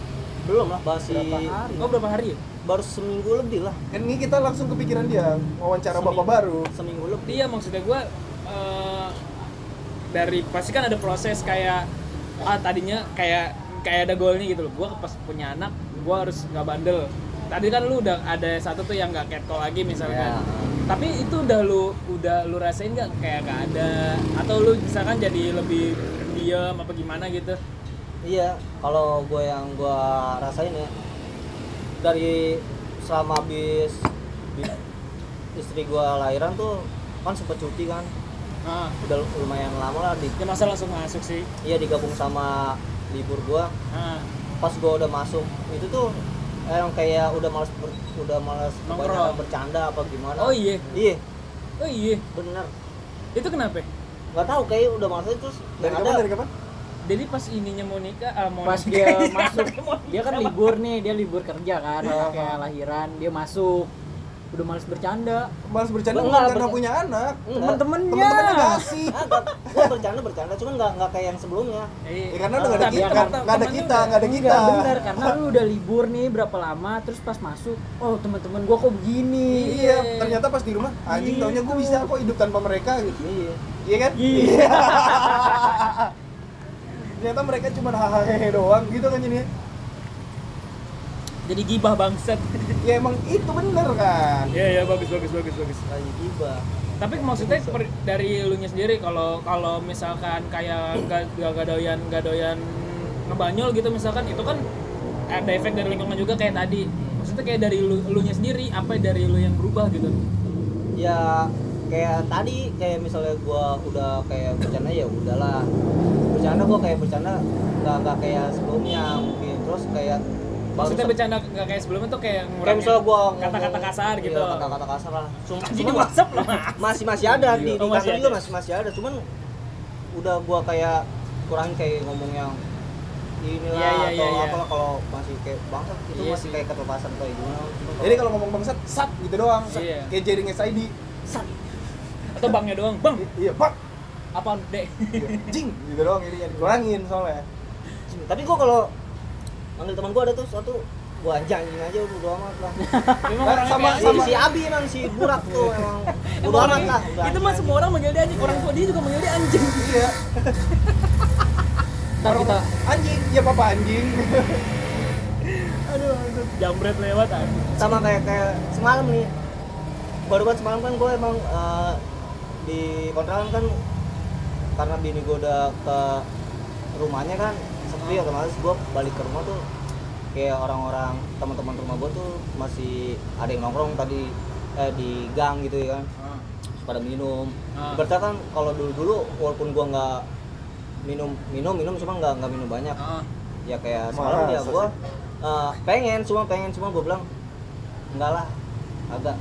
Belum lah masih Berapa hari? oh berapa hari ya baru seminggu lebih lah. Kan ini kita langsung kepikiran dia wawancara Seminggu- bapak baru. seminggu lebih. Iya maksudnya gua eh, dari pasti kan ada proses kayak ah tadinya kayak kayak ada goalnya gitu loh. Gua pas punya anak gua harus nggak bandel. Tadi kan lu udah ada satu tuh yang nggak catcall lagi misalkan Ya. tapi itu udah lu udah lu rasain nggak kayak nggak ada? Atau lu misalkan jadi lebih diem apa gimana gitu? Iya, kalau gue yang gue rasain ya dari selama habis bi- istri gue lahiran tuh kan sempet cuti kan, ah. Udah lumayan lama lah di ya masa langsung masuk sih? Iya digabung sama libur gue. ah. Pas gue udah masuk itu tuh yang kayak udah males ber- udah kebanyakan bercanda apa gimana. oh iya? Iya, oh iya? Bener. itu kenapa? Nggak tahu kayak udah males aja terus dari kapan ada. dari kapan jadi pas ininya mau nikah ah, mau pas nikah. dia *laughs* masuk dia kan libur nih dia libur kerja kan Ah. kayak lahiran dia masuk udah males bercanda Malas bercanda Enggak, bukan karena bercanda. punya anak Enggak. temen-temennya temen-temennya *laughs* gue bercanda bercanda, cuman nggak nggak kayak yang sebelumnya. Iya. ya karena udah nggak ada kita nggak ada kita nggak ada kita bener karena lu udah libur nih berapa lama terus pas masuk oh teman-teman gua kok begini iya ternyata pas di rumah anjing Gitu. taunya gue bisa kok hidup tanpa mereka gitu Iya. iya kan Iya. *laughs* ternyata mereka cuma hahaha doang gitu kan jadi jadi gibah bangsat. *laughs* Ya emang itu bener kan? Iya iya bagus bagus bagus bagus. Lagi gibah. tapi maksudnya per- dari lu nya sendiri kalau kalau misalkan kayak gak, gak, gak doyan gak doyan ngebanyol gitu misalkan itu kan ada efek dari lingkungan juga kayak tadi. Maksudnya kayak dari lu, lu nya sendiri apa dari lu yang berubah gitu? Ya kayak tadi kayak misalnya gua udah kayak bercanda ya udahlah. Bercanda gua kayak bercanda nggak nggak kayak sebelumnya mungkin. Terus kayak maksudnya bercanda gak kayak sebelumnya tuh kayak kayak ngurangin misalnya gua ngomong- kata-kata kasar iya, gitu. kata-kata kasar lah. Cuma, di WhatsApp lah masih masih ada di, di Oh, masih kantor juga ada. masih masih ada. Cuman udah gua kayak kurangin kayak ngomong yang inilah Iya, iya, atau iya, iya. apalah kalau masih kayak bangsat itu Iya masih sih. kayak kelepasan kayak gimana jadi kalau ngomong bangsat sat gitu doang. Sat. Iya. kayak jaring SID atau bangnya doang? Bang! I- iya pak apa dek? Iya, jing gitu doang ini yang dikurangin soalnya. Tapi gua kalau manggil teman gua ada tuh satu gua anjing aja udah amat lah. *laughs* Memang Nah, orangnya sama- kayak si, Abi emang si Burak tuh emang Emang *laughs* udah amat lah udah itu mah semua orang manggil dia anjing orang tua dia juga manggil dia anjing. Iya. *laughs* Ntar kita anjing ya papa anjing. Aduh aduh. Jambret lewat anjing. Sama kayak kayak semalam nih. Baru banget semalam kan gue emang eh, di kontrakan kan karena bini gue udah ke rumahnya kan sepi otomatis gue balik ke rumah tuh. Kayak orang-orang teman-teman rumah gue tuh masih ada yang nongkrong tadi eh, di gang gitu ya kan. Pada minum. Ah. Ibaratnya kan kalau dulu-dulu walaupun gua nggak minum minum minum cuma nggak nggak minum banyak. Ah. ya kayak semalam ya gua sih? eh, pengen cuma pengen cuma gua bilang enggak lah agak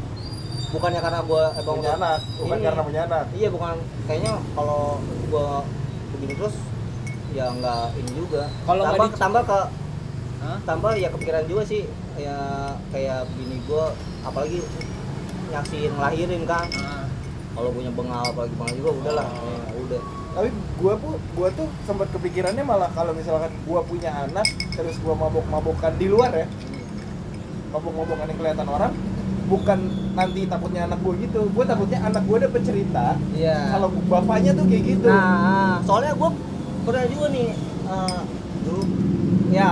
bukannya karena gua emang punya anak bukan ini. karena punya anak iya bukan kayaknya kalau gua begini terus ya nggak ini juga Kalau tambah di- tambah ke Hah? tambah ya kepikiran juga sih ya kayak bini gua apalagi nyaksiin ngelahirin kan Ah. kalau punya bengal apalagi bengal juga udahlah Oh. ya, udah tapi gua pun gua tuh sempat kepikirannya malah kalau misalkan gua punya anak terus gua mabok-mabokan di luar ya mabok-mabokan yang kelihatan orang bukan nanti takutnya anak gua gitu. Gua takutnya anak gua ada pencerita iya. kalau bapaknya tuh kayak gitu. Nah soalnya gue pernah juga nih eh, dulu. Ya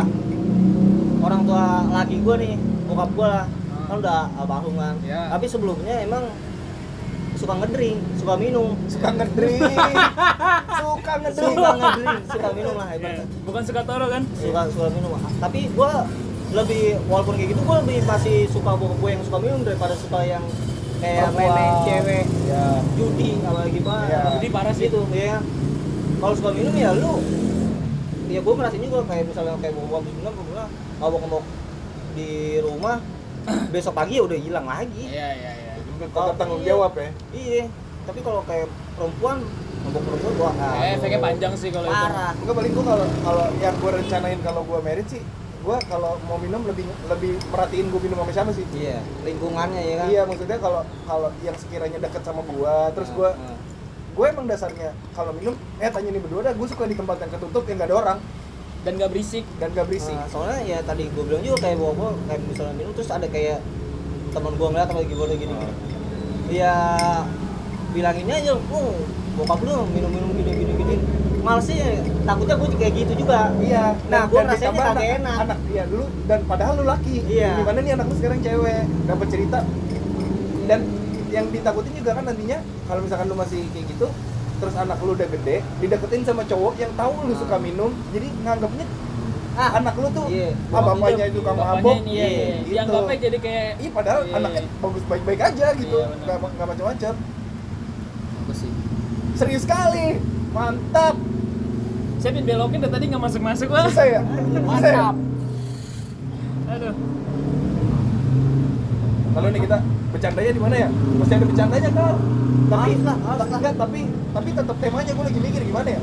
orang tua laki gue nih bokap gue lah. Ah. kan udah almarhum kan. Ya. tapi sebelumnya emang suka ngedrink suka minum. Suka ngedrink. *laughs* Suka ngedrink. Suka ngedrink suka minum lah Iya. ibaratnya. Bukan suka toro kan? Suka suka minum tapi gue lebih walaupun kayak gitu gue lebih masih suka bokap gue yang suka minum daripada suka yang kayak main-main cewek. Ya judi apa gimana Iya. Judi parah sih. gitu. Ya kalau suka minum ya lu ya gue ngerasain juga kayak misalnya kayak bawa habis minum gue bilang mabok mabok di rumah *clears throat* besok pagi ya udah hilang lagi. Iya iya iya. Tetap tanggung jawab ya. Iya. Tapi kalau kayak perempuan mabok perempuan gua ah, eh efeknya panjang sih kalau itu. Parah. Enggak paling gua kalau kalau yang gua rencanain kalau gua merit sih gua kalau mau minum lebih lebih merhatiin gua minum sama siapa sih? Iya lingkungannya ya kan? Iya maksudnya kalau kalau yang sekiranya deket sama gua terus gua nah. gue emang dasarnya kalau minum eh tanya nih berdua dah gue suka di tempat yang ketutup yang gak ada orang. Dan gak berisik. Dan gak berisik. Nah, soalnya ya tadi gue bilang juga kayak bawa kayak misalnya minum terus ada kayak teman gue ngeliat apa gimana gini gini ya bilanginnya aja oh bokap lu minum minum gini gini gini males sih takutnya gue kayak gitu juga iya Nah, ngerasainnya ditambah kagak anak, enak. anak iya dulu dan padahal lu laki Iya. gimana nih anak lu sekarang cewek dapat cerita dan yang ditakutin juga kan nantinya kalau misalkan lu masih kayak gitu terus anak lu udah gede dideketin sama cowok yang tahu lu suka minum jadi nganggapnya ah anak lu tuh Iya. ah bapaknya Bapaknya mabok ini ya, Iya, ya. gitu. dianggapnya jadi kayak Iya padahal Iya, anaknya iya. bagus baik-baik aja gitu, Iya, nggak nggak macam-macam. Bagus sih. Serius sekali, mantap. Saya belokin dari tadi nggak masuk masuk lah Susah ya, ya? Mantap. aduh Lalu nih kita bercandanya di mana ya? Mesti ada bercandanya kan? Tapi Harus lah, harus lah. enggak, tapi tapi tetap temanya gue lagi mikir gimana ya?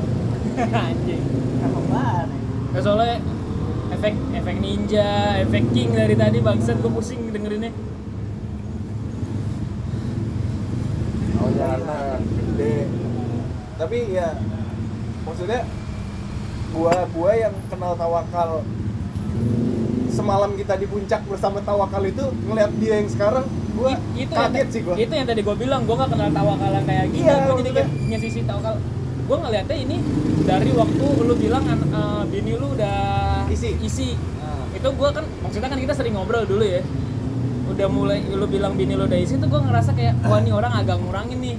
*laughs* anjing Emang banget. Nah, soalnya efek efek ninja, efek king dari tadi bangsat gue pusing dengerinnya. Oh ya, anak gede. Tapi ya maksudnya gua gua yang kenal tawakal semalam kita di puncak bersama tawakal itu ngeliat dia yang sekarang gua I- itu kaget yang, sih gua. Itu yang tadi gue bilang, gue gak kenal tawakalan kayak gini. Iya, gue jadi kayak sisi tawakal. Gue ngeliatnya ini dari waktu lu bilang an- eh, bini lu udah Isi. isi. Nah, Itu gue kan maksudnya kan kita sering ngobrol dulu ya. Udah mulai lu bilang bini lu udah isi tuh gue ngerasa kayak wah nih orang agak ngurangin nih.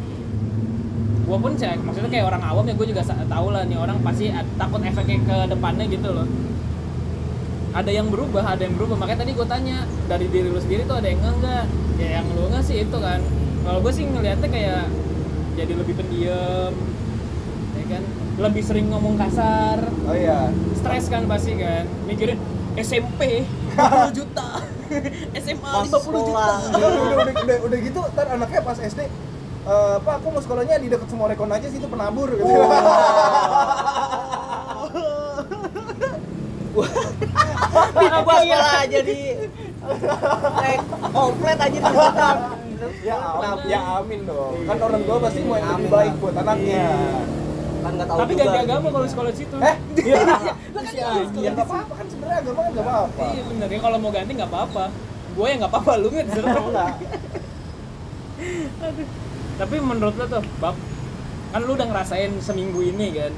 Gue pun cek, maksudnya kayak orang awam ya gue juga tahu lah nih orang pasti takut efeknya ke depannya gitu loh. Ada yang berubah, ada yang berubah. Makanya tadi gue tanya dari diri lu sendiri tuh ada yang enggak enggak? Ya yang lu enggak sih itu kan. Kalau gue sih ngeliatnya kayak jadi lebih pendiam, ya kan? Lebih sering ngomong kasar, oh iya. stres kan pasti kan mikirin SMP 50 *laughs* juta SMA Masuk 50 juta udah, udah, udah, udah, udah gitu, ntar anaknya pas SD eh Pak, aku mau sekolahnya di dekat Sumorekon aja sih itu penabur gitu. Nah, *laughs* gua sekolah aja di komplit aja di sana. ya, am, ya amin dong. Kan Iya. orang tua pasti mau yang lebih Amin baik buat anaknya. Iya. Kan nggak tahu tapi ganti agama kalau sekolah situ Eh? *laughs* iya Ya nggak apa-apa kan sebenarnya agama kan nggak apa-apa. iya bener ya kalau mau ganti nggak apa-apa gue yang nggak apa-apa lu nggak *laughs* Enggak. Aduh. Tapi menurut lo tuh bap kan lu udah ngerasain seminggu ini kan?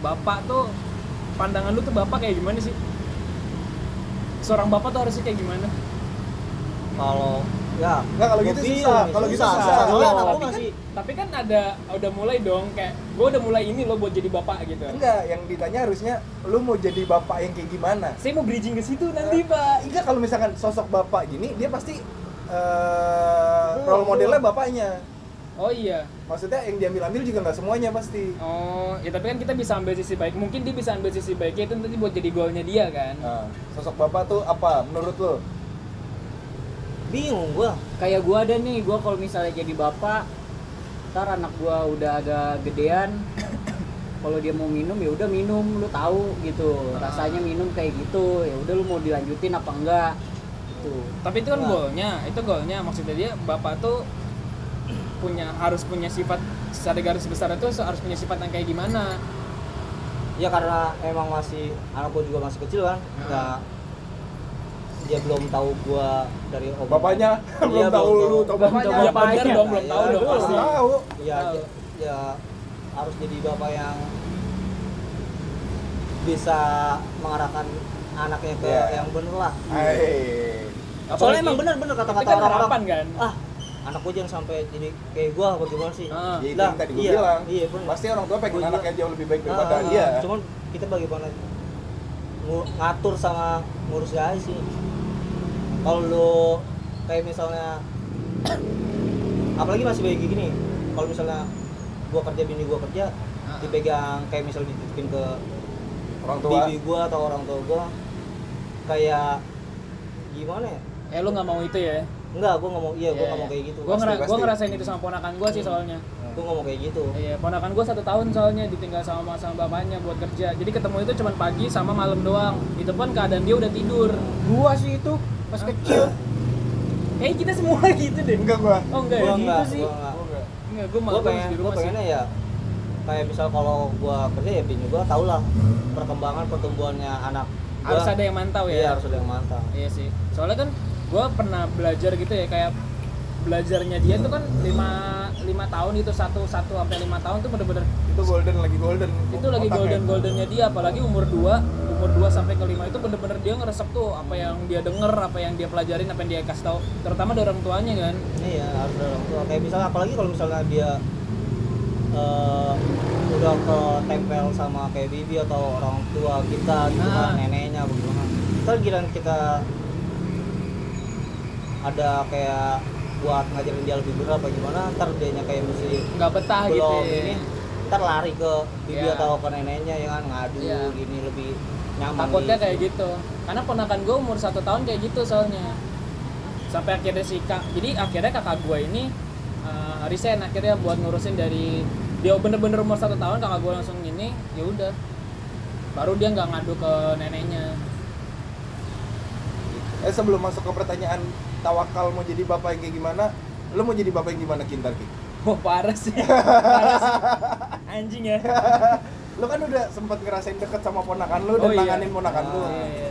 Bapak tuh pandangan lu tuh bapak kayak gimana sih? Seorang bapak tuh harusnya kayak gimana? Kalau ya Nggak, kalau gitu susah. Kalau gitu susah. Soalnya Kalau- anak gua tapi kan, masih tapi kan ada udah mulai dong kayak gue udah mulai ini lo buat jadi bapak gitu. Enggak, yang ditanya harusnya lu mau jadi bapak yang kayak gimana? saya mau bridging ke situ nanti pak. Enggak kalau misalkan sosok bapak gini, dia pasti eh, role modelnya bapaknya. oh iya Maksudnya yang diambil-ambil juga nggak semuanya pasti. oh ya tapi kan kita bisa ambil sisi baik mungkin dia bisa ambil sisi baiknya itu nanti buat jadi goalnya dia kan Nah, sosok bapak tuh apa menurut lu? bingung gua. Kayak gua ada nih, gua kalau misalnya jadi bapak, ntar anak gua udah agak gedean, kalau dia mau minum ya udah minum, lu tahu gitu, rasanya minum kayak gitu, ya udah lu mau dilanjutin apa enggak, gitu. tapi itu kan Nah. goalnya itu goalnya maksudnya dia bapak tuh punya harus punya sifat secara garis besar itu harus punya sifat yang kayak gimana Ya karena emang masih anak gua juga masih kecil kan. Nah. Nggak dia belum tahu gua dari om Bapaknya *laughs* belum Iya, tahu belum lu tahu. tahu ya bapaknya. bener bapaknya. dong belum Iya, tahu dong belum pasti tahu. ya Tahu. j- ya harus jadi bapak yang bisa mengarahkan anaknya ke Iya. yang bener lah Hai. soalnya Apalagi- emang bener-bener kata-kata kan orang-orang kan ah anak gua jangan sampai jadi kayak gua bagaimana sih Ah. Ya, itu tadi gue iya, bilang. iya, bener. Pasti orang tua pengen anaknya jauh lebih baik daripada Ah, dia. cuman kita bagaimana ngatur sama ngurus aja sih kalau lu kayak misalnya apalagi masih kayak gini kalau misalnya gua kerja bini gua kerja Ah. dipegang kayak misalnya dititipin ke orang tua. bibi gua atau orang tua gua kayak gimana ya eh lu nggak mau itu ya enggak gua ngomong iya gua Iya, ngomong iya. kayak gitu gua, Pasti, ngera- gua ngerasain itu sama ponakan gua sih soalnya gua ngomong kayak gitu Iya, ponakan gue satu tahun soalnya ditinggal sama sama bapaknya buat kerja. Jadi ketemu itu cuma pagi sama malam doang. Itu pun keadaan dia udah tidur. Gua sih itu pas Hah? kecil, Kayak kita semua *laughs* gitu deh. Enggak gua. Oh enggak ya? gua Gitu enggak sih. gua enggak Gua gue gue malah pengen di gue rumah sih. pengennya ya kayak misal kalau gua kerja ya bini gua tau lah perkembangan pertumbuhannya anak gua. Harus ada yang mantau ya. iya harus ada yang mantau Iya sih. Soalnya kan gue pernah belajar gitu ya kayak belajarnya dia tuh kan lima lima tahun itu satu satu sampai lima tahun tuh bener-bener Itu golden lagi golden. itu lagi golden goldennya dia apalagi umur 2 umur 2 sampai ke 5 itu bener-bener dia ngeresep tuh apa yang dia denger apa yang dia pelajarin apa yang dia kasih tahu terutama dari orang tuanya kan iya harus ada orang tua kayak misalnya apalagi kalau misalnya dia eh, udah ke tempel sama kayak bibi atau orang tua kita gitu kan neneknya bagaimana ntar giliran kita ada kayak buat ngajarin dia lebih berat apa gimana ntar dianya kayak mesti nggak betah gitu belum ya. ini ntar lari ke bibi Iya. atau ke neneknya ya kan ngadu Iya. gini lebih nyaman takutnya di- kayak gitu karena ponakan gue umur satu tahun kayak gitu soalnya sampai akhirnya si kak jadi akhirnya kakak gue ini uh, resign akhirnya buat ngurusin dari dia bener-bener umur satu tahun kakak gue langsung gini ya udah baru dia nggak ngadu ke neneknya Eh sebelum masuk ke pertanyaan tawakal mau jadi bapak yang kayak gimana, lu mau jadi bapak yang gimana kintar Ki? wah parah sih *laughs* parah sih anjing ya Lu kan udah sempat ngerasain deket sama ponakan lu dan Oh, iya. nanganin ponakan lu. Iya, iya.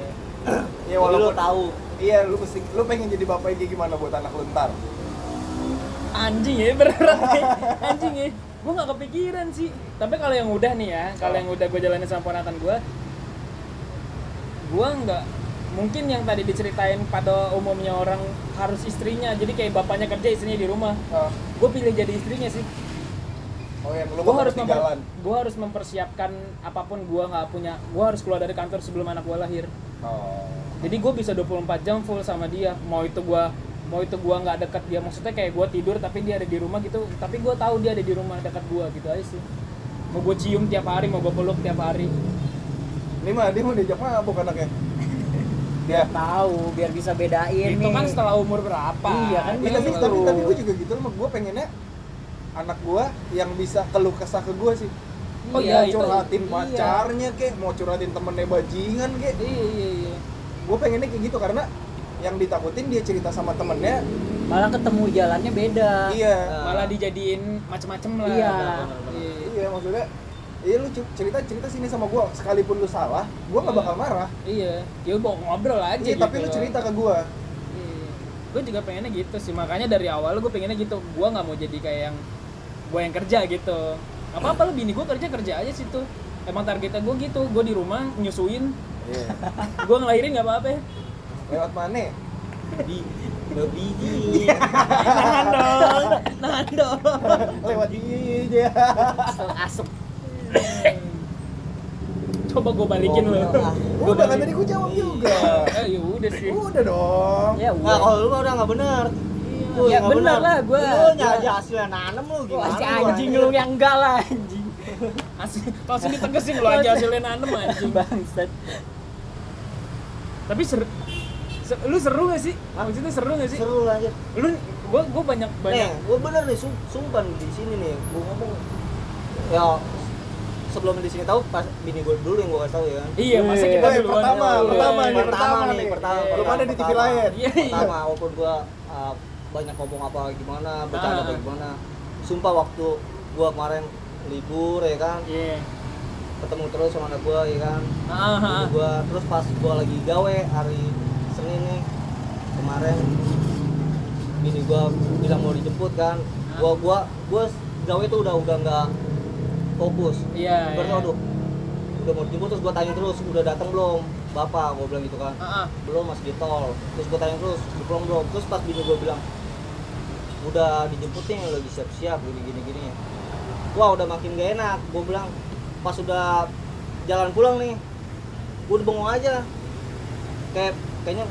Ya walaupun tahu Iya, lu mesti lu pengen jadi bapak yang kayak gimana buat anak lu ntar? Anjing ya nih. Anjing ya. Gue nggak kepikiran sih. Tapi kalau yang udah nih ya kalau yang udah gue jalanin sama ponakan gue gue nggak mungkin yang tadi diceritain pada umumnya orang harus istrinya. Jadi kayak bapaknya kerja istrinya di rumah. Oh, gue pilih jadi istrinya sih. Oh lu gue harus memper, gue harus mempersiapkan apa pun gue nggak punya. Gue harus keluar dari kantor sebelum anak gue lahir. Oh. jadi gue bisa 24 jam full sama dia. Mau itu gue mau itu gue nggak dekat dia maksudnya kayak gue tidur tapi dia ada di rumah gitu tapi gue tahu dia ada di rumah dekat gue gitu aja sih mau gue cium tiap hari mau gue peluk tiap hari Ini mah dia mau diajak mabuk anaknya. *laughs* Dia. tahu biar bisa bedain itu nih kan setelah umur berapa Iya, kan Iya, tapi tapi tapi gue juga gitu loh, gue pengennya anak gue yang bisa keluh kesah ke gue sih. Oh Ya, iya, itu- curhatin iya. pacarnya kek, mau curhatin temennya bajingan kek. iya iya iya Gue pengennya kayak gitu karena yang ditakutin dia cerita sama temennya, malah ketemu jalannya beda. Iya, malah dijadiin macem-macem lah. Iya. Iya. iya maksudnya, iya lu cerita cerita sini sama gue, sekalipun lu salah, gue nggak bakal marah. iya. Ya udah ngobrol aja Iya, gitu tapi lu cerita ke gue. gue juga pengennya gitu sih. Makanya dari awal gue pengennya gitu. Gue nggak mau jadi kayak yang gue yang kerja gitu. Apa apa lu bini gue kerja kerja aja situ emang targetnya gue gitu. Gue di rumah nyusuin. Iya. gue ngelahirin nggak apa-apa Lewat mana? di biji nahan dong nahan dong Lewat aja. Asal asuk coba gue balikin Oh, lo ah. Udah kan tadi gue jawab juga. eh ya udah sih Udah dong. ya Nah, udah kalau lu udah nggak bener. Lu Ya, nggak bener lah, gua- Lu nyari gua- hasilnya nanem lu Wah, gimana? lu, anjing lu yang enggak lah anjing Asli, langsung ditegesin lo aja hasilnya nanem anjing bangsat tapi seru se- lu seru gak sih maksudnya seru gak sih Seru lah aja. lu gue gue banyak banyak Nih, gua bener nih, sum- sumpah nih, di sini nih, gua ngomong ya sebelum di sini tahu pas bini gua dulu yang gua kasih tahu ya. kan. iya masa kita Eh, duluan pertama, Iya, pertama iya, nih, iya. pertama nih, pertama. Iya, Belum ada di TV pertama. lain. Iya, iya. Pertama, walaupun gua uh, banyak ngomong apa gimana, bercanda Ah. apa gimana. Sumpah waktu gua kemarin libur ya kan, Iya. ketemu terus sama anak gua ya kan. Ah, ah, Bini ah. gua terus pas gua lagi gawe hari Senin nih kemarin bini gua bilang mau dijemput kan. Gua gua gua gawe tuh udah udah nggak fokus. Iya, iya. aduh udah mau dijemput terus gua tanya terus udah datang belum? Bapak gua bilang gitu kan. Ah. belum masih di tol terus gua tanya terus belum belum? Terus pas bini gua bilang udah dijemput nih lagi siap-siap gini gini gini. Wah udah makin gak enak. Gua bilang pas udah jalan pulang nih gua udah bengong aja. Kayak kayaknya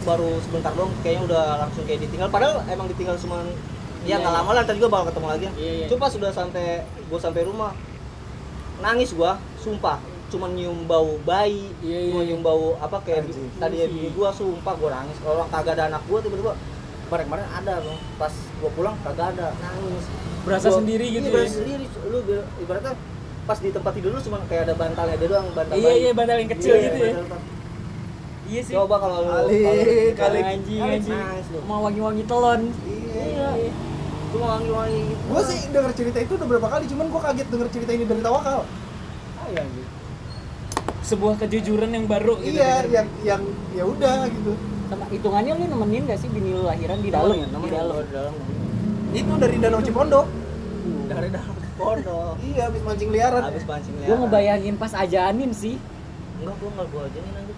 baru sebentar dong kayaknya udah langsung kayak ditinggal padahal emang ditinggal cuma ya Iya, nggak iya. lama lah ntar juga bakal ketemu lagi Iya, iya. cuma sudah sampai gua sampai rumah nangis gua sumpah cuma nyium bau bayi Iya, cuma iya. nyium bau apa kayak Anjing. tadi ya bini gua sumpah gua nangis kalau kagak ada anak gua tiba-tiba kemarin kemarin ada loh pas gua pulang kagak ada nangis Berasa Gua- sendiri gitu iya, berasa ya? sendiri lu ibaratnya pas di tempat tidur lu cuma kayak ada bantalnya dia doang bantal Iya, bayi. iya, bantal yang kecil gitu ya. bantal. Iya sih. Coba kalau lu Kali, kalau- kali. anjing anjing. mau wangi-wangi telon. Iya. lu wangi-wangi gitu. Gue sih denger cerita itu udah berapa kali, cuman gue kaget denger cerita ini dari Tawakal. ah, iya, gitu. sebuah kejujuran yang baru gitu Iya, yang yang ya udah gitu. sama hitungannya lu nemenin gak sih bini lu lahiran di dalam? Ya, di namanya dalam di dalam. Itu dari Danau Cipondok. dari dalam pondok Iya, habis mancing liaran. habis pancing gue ngebayangin pas ajanin sih. Enggak gua enggak gua aja nih nanti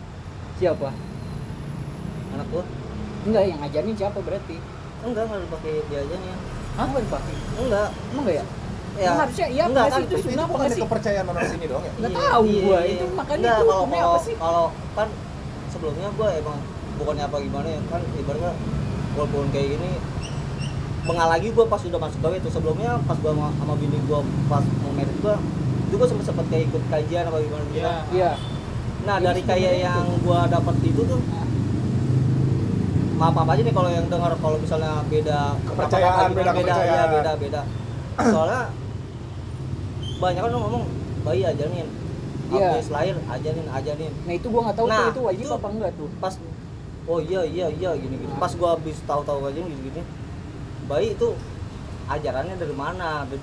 siapa anak gua enggak yang ngajarin siapa berarti enggak enggak dipakai dia aja nih Hah? Enggak dipakai? enggak Emang enggak ya? ya harusnya iya enggak kan itu itu apa bukan sih kepercayaan orang sini dong ya nggak Iya, tahu iya, gua iya. itu makanya Enggak, itu kalau kalau apa sih kalau kan sebelumnya gue emang bukannya apa gimana ya kan ibaratnya walaupun kayak gini bengal lagi gue pas udah masuk gawe itu sebelumnya pas gue sama, sama bini gue pas mau merit gue itu gue sempet sempet kayak ikut kajian apa gimana gitu Iya. kan. Nah dari kayak yang gue dapat itu tuh maaf apa aja nih kalau yang dengar kalau misalnya beda Kepercayaan, beda beda ya kepercayaan. beda beda. Soalnya banyak kan ngomong bayi ajarin Iya. habis lahir ajarin ajarin. Nah itu gua nggak tahu Nah, tuh itu wajib itu- apa enggak tuh? pas oh iya iya iya gini gini. Pas gua habis tahu-tahu aja gini gini. Bayi itu ajarannya dari mana? Dari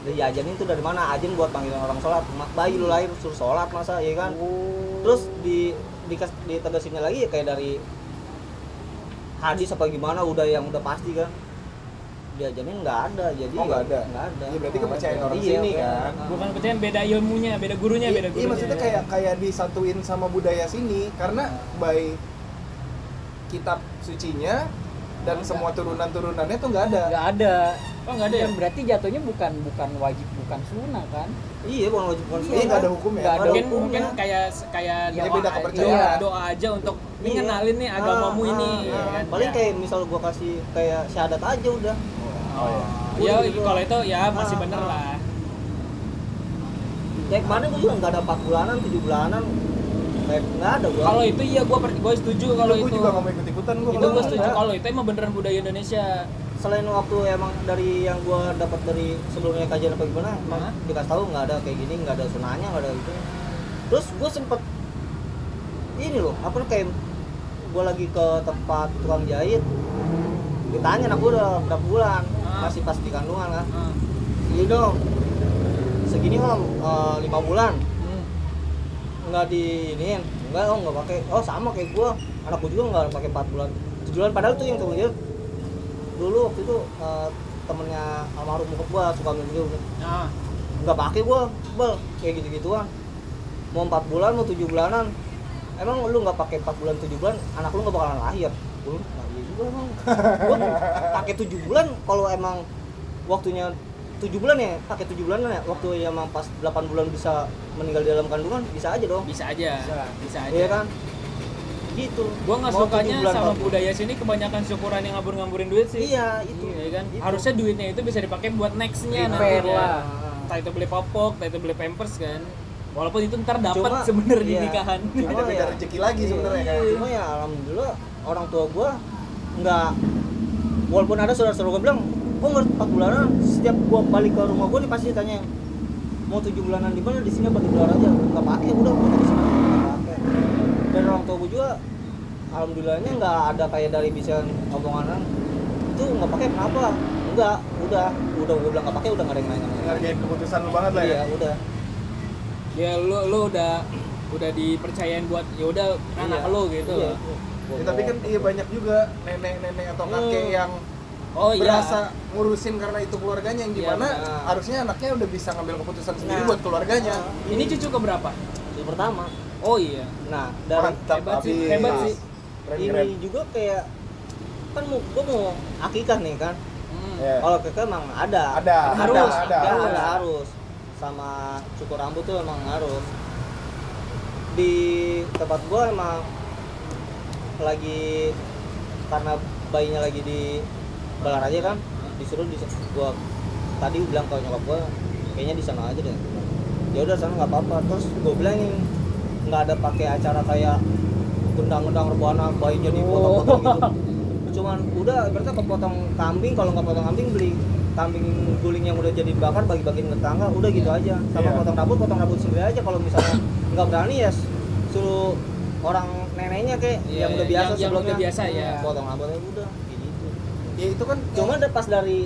dari ajarin itu dari mana? Ajarin buat panggilan orang sholat. Bayi lu lahir suruh sholat masa ya kan? Oh terus di dikas ditegasinnya lagi ya kayak dari hadis apa gimana udah yang udah pasti kan diajarin nggak ada jadi Oh, nggak ya ada? nggak ada Iya, berarti kepercayaan orang Iya, sini iya. kan? bukan percaya beda ilmunya beda gurunya Iya, beda iya, gurunya maksudnya kayak kayak disatuin sama budaya sini karena by kitab sucinya dan semua turunan-turunannya tuh nggak ada. nggak ada oh nggak ada ya berarti jatuhnya bukan bukan wajib bukan sunnah kan iya bukan wajib bukan Iya, sunnah. nggak ada hukum ya. Ada mungkin hukumnya. mungkin kayak kayak Ya, doa, beda iya, kepercayaan. doa aja untuk Iya. ini ngenalin nih agamamu Ah, ini ah, ya ah. kan paling Ya. kayak misal gua kasih kayak syahadat aja udah Oh, iya. ya Gitu. kalau itu ya masih Ah, bener ah. lah kayak kemarin gua juga nggak ada 4 bulanan 7 bulanan kayak nggak ada gua kalau itu iya gue gue setuju kalau Gue itu juga nggak mau ikut-ikutan gue. itu gue setuju kalau itu emang beneran budaya Indonesia selain waktu emang dari yang gua dapat dari sebelumnya kajian apa gimana emang Hah? dikasih tahu nggak ada kayak gini nggak ada sunahnya nggak ada gitu terus gua sempet ini loh apa kayak gua lagi ke tempat tukang jahit ditanya anak gua udah berapa bulan Ah. masih pas di kandungan kan Ah. iya dong segini om eh, lima bulan Hmm. nggak di iniin nggak oh nggak pakai oh sama kayak gua anak gua juga nggak pakai empat bulan tujuh bulan padahal tuh yang tukang jahit dulu waktu itu eh, temennya almarhum bokap gua suka ambil video Ah. nggak pakai gua bel kayak gitu gituan mau empat bulan mau tujuh bulanan. Emang lu nggak pakai empat bulan tujuh bulan anak lu nggak bakalan lahir? Gua nah, iya juga emang *laughs* gua pakai tujuh bulan kalau emang waktunya tujuh bulan ya pakai tujuh bulan ya. Waktu yang emang pas 8 bulan bisa meninggal di dalam kandungan bisa aja dong. Bisa aja. Bisa. bisa aja. Iya kan gitu gue nggak sukanya sama bulan. budaya sini kebanyakan syukuran yang ngabur-ngaburin duit sih iya itu Iya kan Itu. harusnya duitnya itu bisa dipakai buat nextnya nantinya lah. entah itu beli popok entah itu beli pampers kan walaupun itu ntar dapat sebenarnya di iya. nikahan Cuma Ada beda ya- rezeki lagi sebenarnya kan. cuma ya alhamdulillah orang tua gua nggak walaupun ada saudara-saudara gua bilang oh nggak empat bulanan setiap gua balik ke rumah gua nih pasti tanya mau tujuh bulanan di mana di sini apa di luar aja nggak pakai udah pakai di sini nggak pakai dan orang tua gua juga alhamdulillahnya nggak ada kayak dari bisa omongan itu nggak pakai kenapa enggak udah udah gua bilang nggak pakai udah nggak ada yang nanya Ngargain keputusan lu banget lah ya. iya udah ya lu lu udah udah dipercayain buat ya udah anak Iya. lu gitu Iya. Ya, tapi kan iya banyak juga nenek-nenek atau kakek Hmm. yang oh iya berasa ngurusin karena itu keluarganya yang Iya, di mana benar. harusnya anaknya udah bisa ngambil keputusan sendiri Nah. buat keluarganya. ini cucu keberapa yang pertama oh iya nah dari Mantap hebat sih, abis. hebat sih. Keren, ini keren. juga kayak kan mau gua mau akikah nih kan Hmm. Ya. kalau keke emang ada Ada, Harus, ada, ada, ada. ada, ada, harus sama cukur rambut tuh emang harus di tempat gua emang lagi karena bayinya lagi di balar aja kan disuruh di gua tadi bilang ke nyokap gua kayaknya di sana aja deh ya udah sana nggak apa-apa terus gua bilangin nggak ada pakai acara kayak gendang-gendang rebana bayi jadi potong-potong gitu. Cuman udah berarti kepotong kambing kalau nggak potong kambing beli kambing guling yang udah jadi bakar bagi-bagiin ke tetangga udah gitu aja. Sama Iya. potong rambut potong rambut sendiri aja kalau misalnya *coughs* nggak berani ya suruh orang neneknya kayak Iya, yang udah iya, biasa yang- yang sebelumnya. udah biasa, ya. potong rambutnya udah gitu. Ya itu kan cuma ada pas dari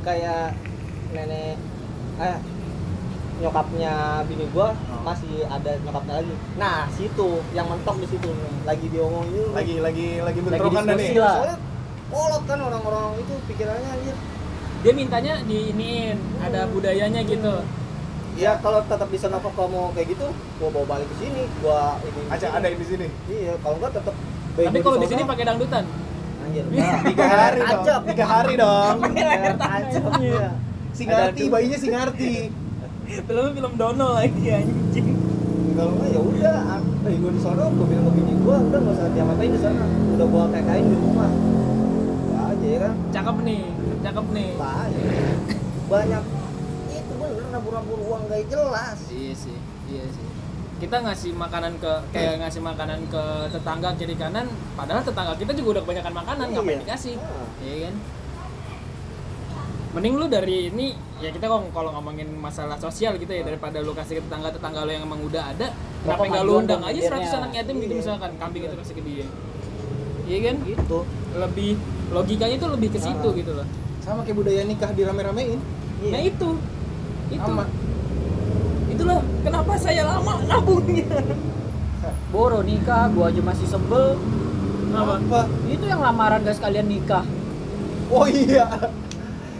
kayak nenek eh nyokapnya bini gua Oh. masih ada nyokapnya lagi nah situ yang mentok di situ nih lagi diomongin lagi lagi lagi bentrokan diskusi nih. lah. soalnya kolot kan orang-orang itu pikirannya anjir dia mintanya diiniin ada budayanya gitu ya kalau tetap bisa nafkah kamu kayak gitu gua bawa balik ke sini gua ini di Aja ada di sini. iya kalau enggak tetap tapi kalau di sini pakai dangdutan anjir Tiga hari *laughs* dong. Tiga hari dong. Iya Singarti, bayinya Singarti. Film film Dono lagi anjing. kalau nggak ya udah eh gue di sana gue bilang ke bini gue udah nggak usah diapa-apain di sana udah gua kain di rumah Apa aja ya kan Cakep nih, cakep nih. Aja banyak itu bener nabur-nabur uang gak jelas Iya sih, iya sih. Kita ngasih makanan ke kayak ngasih makanan ke tetangga kiri kanan, padahal tetangga kita juga udah kebanyakan makanan, Iya. ngapain dikasih? Ah. Iya kan? Mending lu dari ini ya kita kalau kalau ngomongin masalah sosial gitu ya daripada lu kasih ke tetangga tetangga lu yang emang udah ada, kenapa nggak lu undang aja mikirnya. 100 anak yatim gitu Iya. misalkan kambing itu kasih ke dia. Iya kan? gitu Lebih logikanya tuh lebih ke situ gitu loh. Sama kayak budaya nikah dirame-ramein. Iya. Nah itu, itu, Sama. itulah kenapa saya lama nabungnya. Boro nikah, gua aja masih sebel. Apa? Apa? Itu yang lamaran gak sekalian nikah. Oh iya.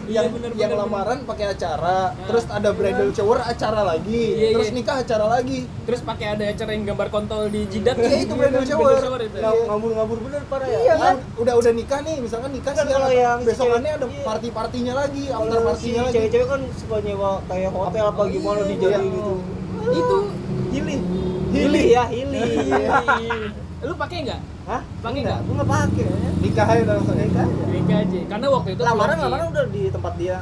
Iya, yang bener, yang bener, lamaran pakai acara, Ya. terus ada bridal shower acara lagi, Iya, terus iya. nikah acara lagi. Terus pakai ada acara yang gambar kontol di jidat. Iya, itu bridal shower. itu. Iya. Ngabur-ngabur bener parah ya Iya kan? Udah udah nikah nih, misalkan nikah Kan kalau yang besokannya ada iya. party-partinya lagi, after partinya lagi. cewek-cewek kan suka nyewa kayak hotel apa Oh, gimana iya. dijadiin Iya. gitu Itu Hili Hili ya Hili *laughs* lu pakai nggak? Hah? Pakai Enggak, nggak? gue nggak pakai Nikah aja langsung Nikah aja Nikah aja. Karena waktu itu lamaran lamaran udah di tempat dia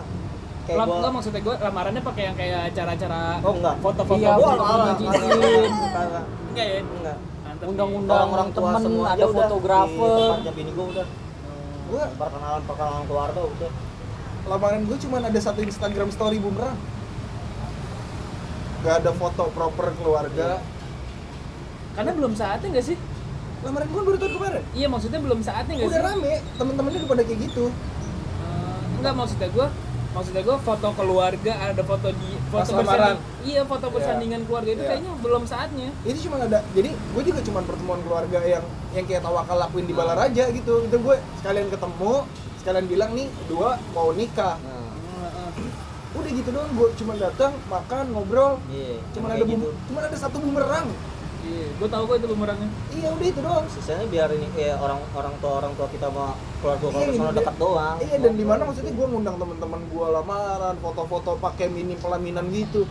kayak Lam, gua enggak maksudnya gue lamarannya pakai yang kayak acara-acara oh enggak foto-foto Iya, Gua foto-foto enggak, enggak, enggak, Enggak ya? enggak. Mantep. Undang-undang Orang-orang tua temen, semua ada udah fotografer. di tempatnya bini gua udah Gua perkenalan perkenalan keluarga udah lamaran gue cuma ada satu Instagram story bumerang. Gak ada foto proper keluarga. Karena belum saatnya nggak sih? Lamaran gue baru tahun kemarin. Iya maksudnya belum saatnya nggak Udah sih? rame, temen-temennya udah pada kayak gitu. Eh, enggak maksudnya gue maksudnya gue foto keluarga ada foto di Pas foto lamaran. bersanding- iya foto Iya. bersandingan keluarga itu Iya. kayaknya belum saatnya Itu cuma ada, jadi gue juga cuma pertemuan keluarga yang yang kayak tawakal lakuin di Balaraja gitu. Itu gue sekalian ketemu, sekalian bilang nih dua mau nikah. nah Udah gitu doang, gue cuma datang makan ngobrol. iya Cuma ada gitu cuma ada satu bumerang. Iya gue tahu kok itu bumerangnya Iya udah itu doang. sisanya biar ini kayak orang orang tua orang tua kita sama keluarga Iya, keluarga sana gitu. dekat doang Iya dan di mana maksudnya gue ngundang teman-teman gue lamaran, foto-foto pakai mini pelaminan gitu.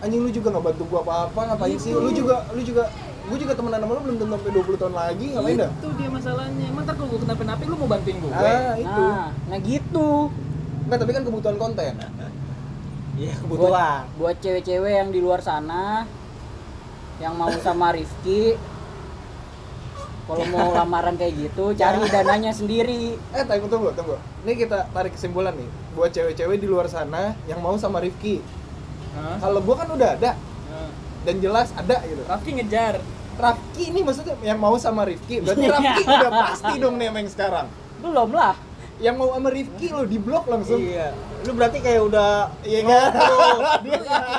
Anjing lu juga nggak bantu gue apa-apa, ngapain sih? Lu juga lu juga gue juga temenan sama lu belum tentu sampai 20 tahun lagi, ngapain dah? itu dia masalahnya emang ntar kalau gue kenapa-napa lu mau bantuin gue Ah, itu. Nah, nah gitu. Enggak, tapi kan kebutuhan konten. iya Buat, kebutuhan buat cewek-cewek yang di luar sana yang mau sama Rifki kalau mau lamaran kayak gitu cari dananya sendiri Eh, tunggu tunggu tunggu. Ini kita tarik kesimpulan nih. Buat cewek-cewek di luar sana yang mau sama Rifki. Hah? Kalau gue kan udah ada dan jelas ada gitu. Rafki ngejar Rafki ini maksudnya yang mau sama Rifki. Berarti *laughs* Rafki udah pasti dong nemeng sekarang. belum lah Yang mau sama Rifki lo di blok langsung. iya lu berarti kayak udah Iya kan?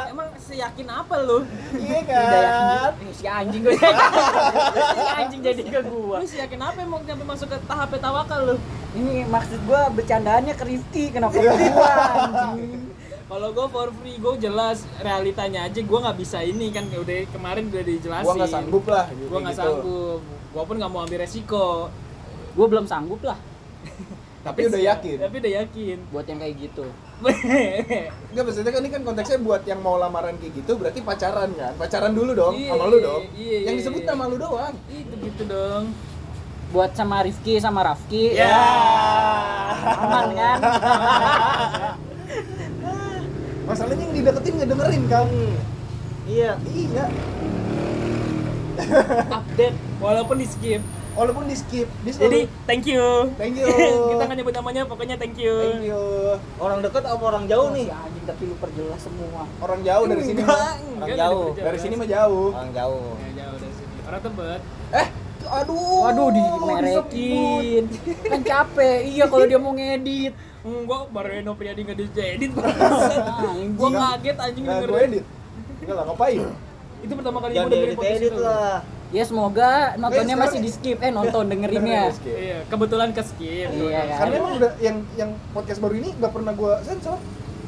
emang seyakin apa lu? Iya *laughs* udah yakin kan? eh, si anjing gue *laughs* si anjing jadi ke gua. Lu seyakin apa emang sampai masuk ke tahap tawakal lu? Ini maksud gua bercandaannya ke Rifki kenapa ke gua anjing. Kalau gue for free gue jelas realitanya aja gue nggak bisa ini kan udah kemarin udah dijelasin. Gua nggak sanggup lah. Gitu, gue nggak gitu. sanggup. Gue pun nggak mau ambil resiko. Gua belum sanggup lah. *laughs* Tapi udah yakin. tapi udah yakin. Buat yang kayak gitu *laughs* Enggak maksudnya kan ini kan konteksnya buat yang mau lamaran kayak gitu berarti pacaran kan? Pacaran dulu dong Iya, sama lu dong. iya, yang iya, disebut iya. nama lu doang. itu gitu dong buat sama Rifki sama Rafki Ya. aman kan *laughs* Masalahnya yang dideketin nggak dengerin kan? iya Iya. update walaupun di skip Walaupun di skip, di jadi thank you Thank *laughs* you. kita nggak nyebut namanya pokoknya thank you, Thank you. orang dekat apa orang jauh Oh, nih si anjing tapi lu perjelas semua Orang jauh dari sini mah. Orang nggak jauh. Dari sini mah jauh. orang jauh Ya, jauh dari sini orang tebet Eh, aduh. waduh dimerekin *laughs* kan capek iya kalau dia mau ngedit Enggak, baru Eno Priadi nggak diedit Anjing. Gue kaget anjing Enggak denger gue edit. Enggak lah, ngapain? Itu pertama kali gue podcast edit lah ya semoga nontonnya sekarang masih di skip eh nonton dengerinnya Dengerin skip. Iya, kebetulan ke skip. Iya, kan? Karena emang udah yang yang podcast baru ini nggak pernah gue sensor.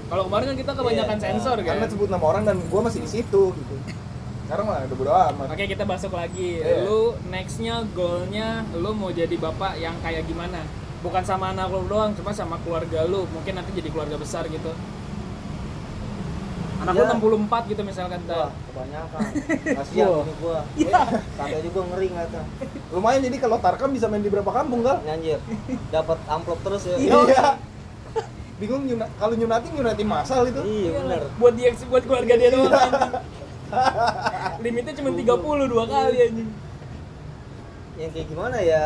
Kalau kemarin kan kita kebanyakan Iya, sensor kan. Karena sebut nama orang dan gue masih di situ gitu. Sekarang mah udah bodo amat. Oke, kita masuk lagi. Iya. Lu nextnya goalnya lu mau jadi bapak yang kayak gimana? Bukan sama anak lu doang, cuma sama keluarga lu. Mungkin nanti jadi keluarga besar gitu. Anak Ya. lu 64 gitu misalkan Wah, kebanyakan. *laughs* Kasihan ini gua. Iya. Sampai juga ngeri ngata. lumayan jadi kalau Tarkam bisa main di berapa kampung gal Nyanjir. Dapat amplop terus ya. iya *laughs* bingung nyuna, kalau nyunatin nyunatin masal itu Iya benar. buat dia buat keluarga dia doang anjing. limitnya cuma 30 dua kali anjing Yang kayak gimana ya?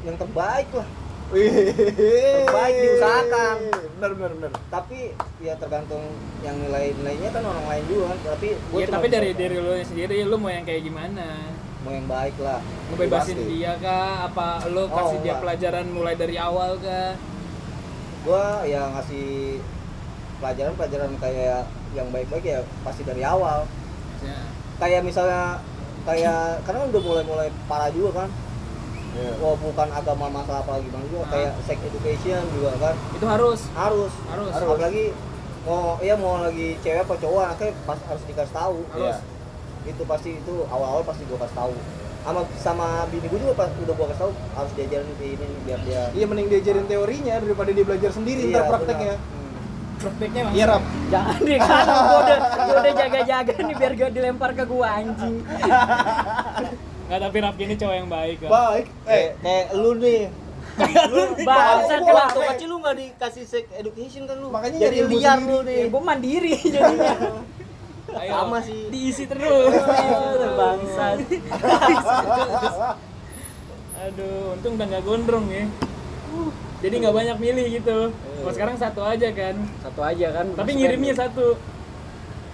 Yang terbaik lah. Terbaik diusahakan. benar benar benar Tapi ya tergantung yang nilai-nilainya kan orang lain juga kan. Tapi gua ya tapi dari kan. dari lu sendiri lu mau yang kayak gimana mau yang baik lah. ngebebasin Pasti. dia kah apa lu kasih Oh, dia enggak. pelajaran mulai dari awal kah Gua ya ngasih pelajaran-pelajaran kayak yang baik-baik ya pasti dari awal. ya. Kayak misalnya kayak karena udah mulai-mulai parah juga kan. Iya. Wah bukan agama masalah apa gimana juga Ah. kayak sex education juga kan itu harus harus Harus. apalagi mau ya mau lagi cewek apa cowok anaknya pas harus dikasih tahu Iya. itu pasti itu awal-awal pasti gua kasih tahu sama sama bini gua juga pas udah gua kasih tahu harus diajarin ini biar dia iya mending diajarin teorinya daripada dia belajar sendiri Iya, ntar prakteknya benar. Hmm. prakteknya iya rap Jangan deh kan, gua udah, gua udah jaga-jaga nih biar gak dilempar ke gua anjing. *laughs* nggak tapi Rafki ini cowok yang baik kok baik kayak eh kayak lu nih *laughs* Lu lah. waktu kecil lu nggak dikasih sex education kan lu Makanya jadi liar lu nih Ya, gua mandiri *laughs* jadinya. Ayo, sama sih. diisi terus *laughs* Bangsat. aduh untung udah nggak gondrong ya jadi nggak banyak milih gitu kalau sekarang satu aja kan Satu aja kan. tapi ngirimnya kan. satu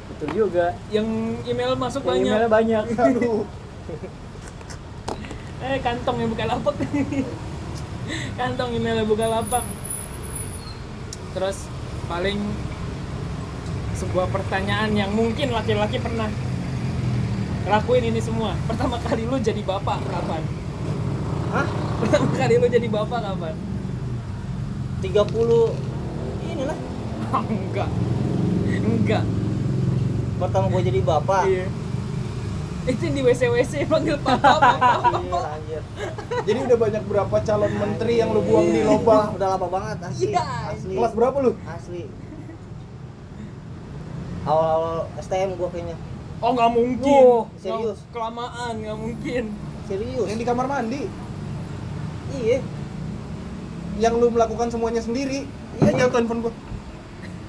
Betul juga. yang email masuk Yang banyak emailnya banyak. aduh eh kantong yang buka lapak *laughs* kantong emailnya buka lapak terus paling sebuah pertanyaan yang mungkin laki-laki pernah lakuin ini semua. Pertama kali lu jadi bapak kapan? Hah? pertama kali lu jadi bapak kapan? 30 inilah. *laughs* Enggak. Enggak. Pertama gua jadi bapak. Iya itu di WC WC panggil *laughs* papa papa Iya, anjir. jadi udah banyak berapa calon menteri yang lu buang di Wah, lubang? Udah lama banget asli Iya. asli. kelas berapa lu? Asli. Awal-awal STM gua kayaknya. Oh nggak mungkin. Wow, serius. Kelamaan nggak mungkin. Serius? Yang di kamar mandi? Iya. Yang lu melakukan semuanya sendiri? Iya, iya telepon gua?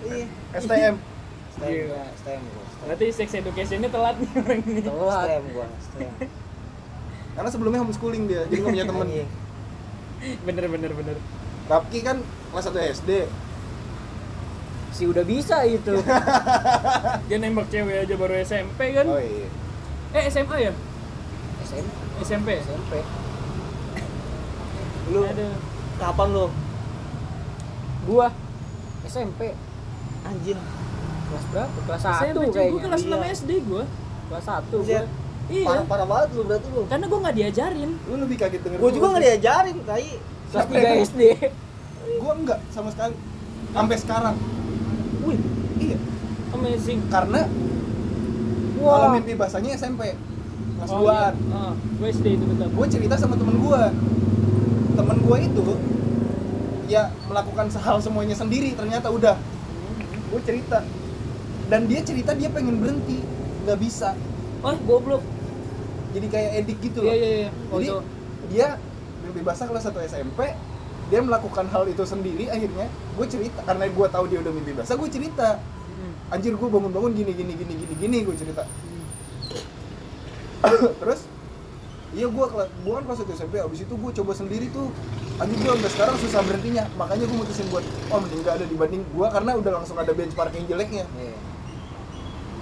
Iya. STM STM Iya. gua STM gua. STM. Berarti sex educationnya telat nih orang ini Telat. STM gua STM karena sebelumnya homeschooling dia jadi nggak punya *laughs* temen Anjing. bener bener bener Rapki kan kelas 1 SD Si udah bisa itu. *laughs* dia nembak cewek aja baru SMP kan oh iya eh SMA ya SMP. SMP SMP. *laughs* lu Aduh. kapan lu Gua SMP. anjir Kelas berapa? Kelas 1 SMP cuy, kayaknya. gue kelas Iya. 6 SD gue Kelas 1 Buset. gua. iya. Parah parah banget lu berarti lu. Karena gue nggak diajarin. Lu lebih kaget denger gua juga nggak diajarin tai. Kelas Siapa yang- 3 SD. gua enggak sama sekali. Sampai sekarang. Wih. Iya. Amazing. Karena Wah. kalau mimpi bahasanya SMP kelas oh, 2an iya. Ah, gue SD itu betul. Gue cerita sama temen gue temen gue itu ya melakukan hal semuanya sendiri ternyata udah. Gue cerita dan dia cerita dia pengen berhenti. Nggak bisa. Oh goblok. Jadi kayak edik gitu loh. Iya iya iya. Oh, jadi dia basah kelas 1 SMP dia melakukan hal itu sendiri. Akhirnya gue cerita karena gue tahu dia udah mimpi basah gue cerita. Hmm. anjir gue bangun-bangun gini gini gini gini gini gue cerita. *coughs* Terus iya gue kelas gue kan kelas 1 SMP abis itu gue coba sendiri tuh. Anjir gue sampai sekarang susah berhentinya. Makanya gue mutusin buat oh mending gak ada dibanding gue karena udah langsung ada benchmark yang jeleknya. Iya.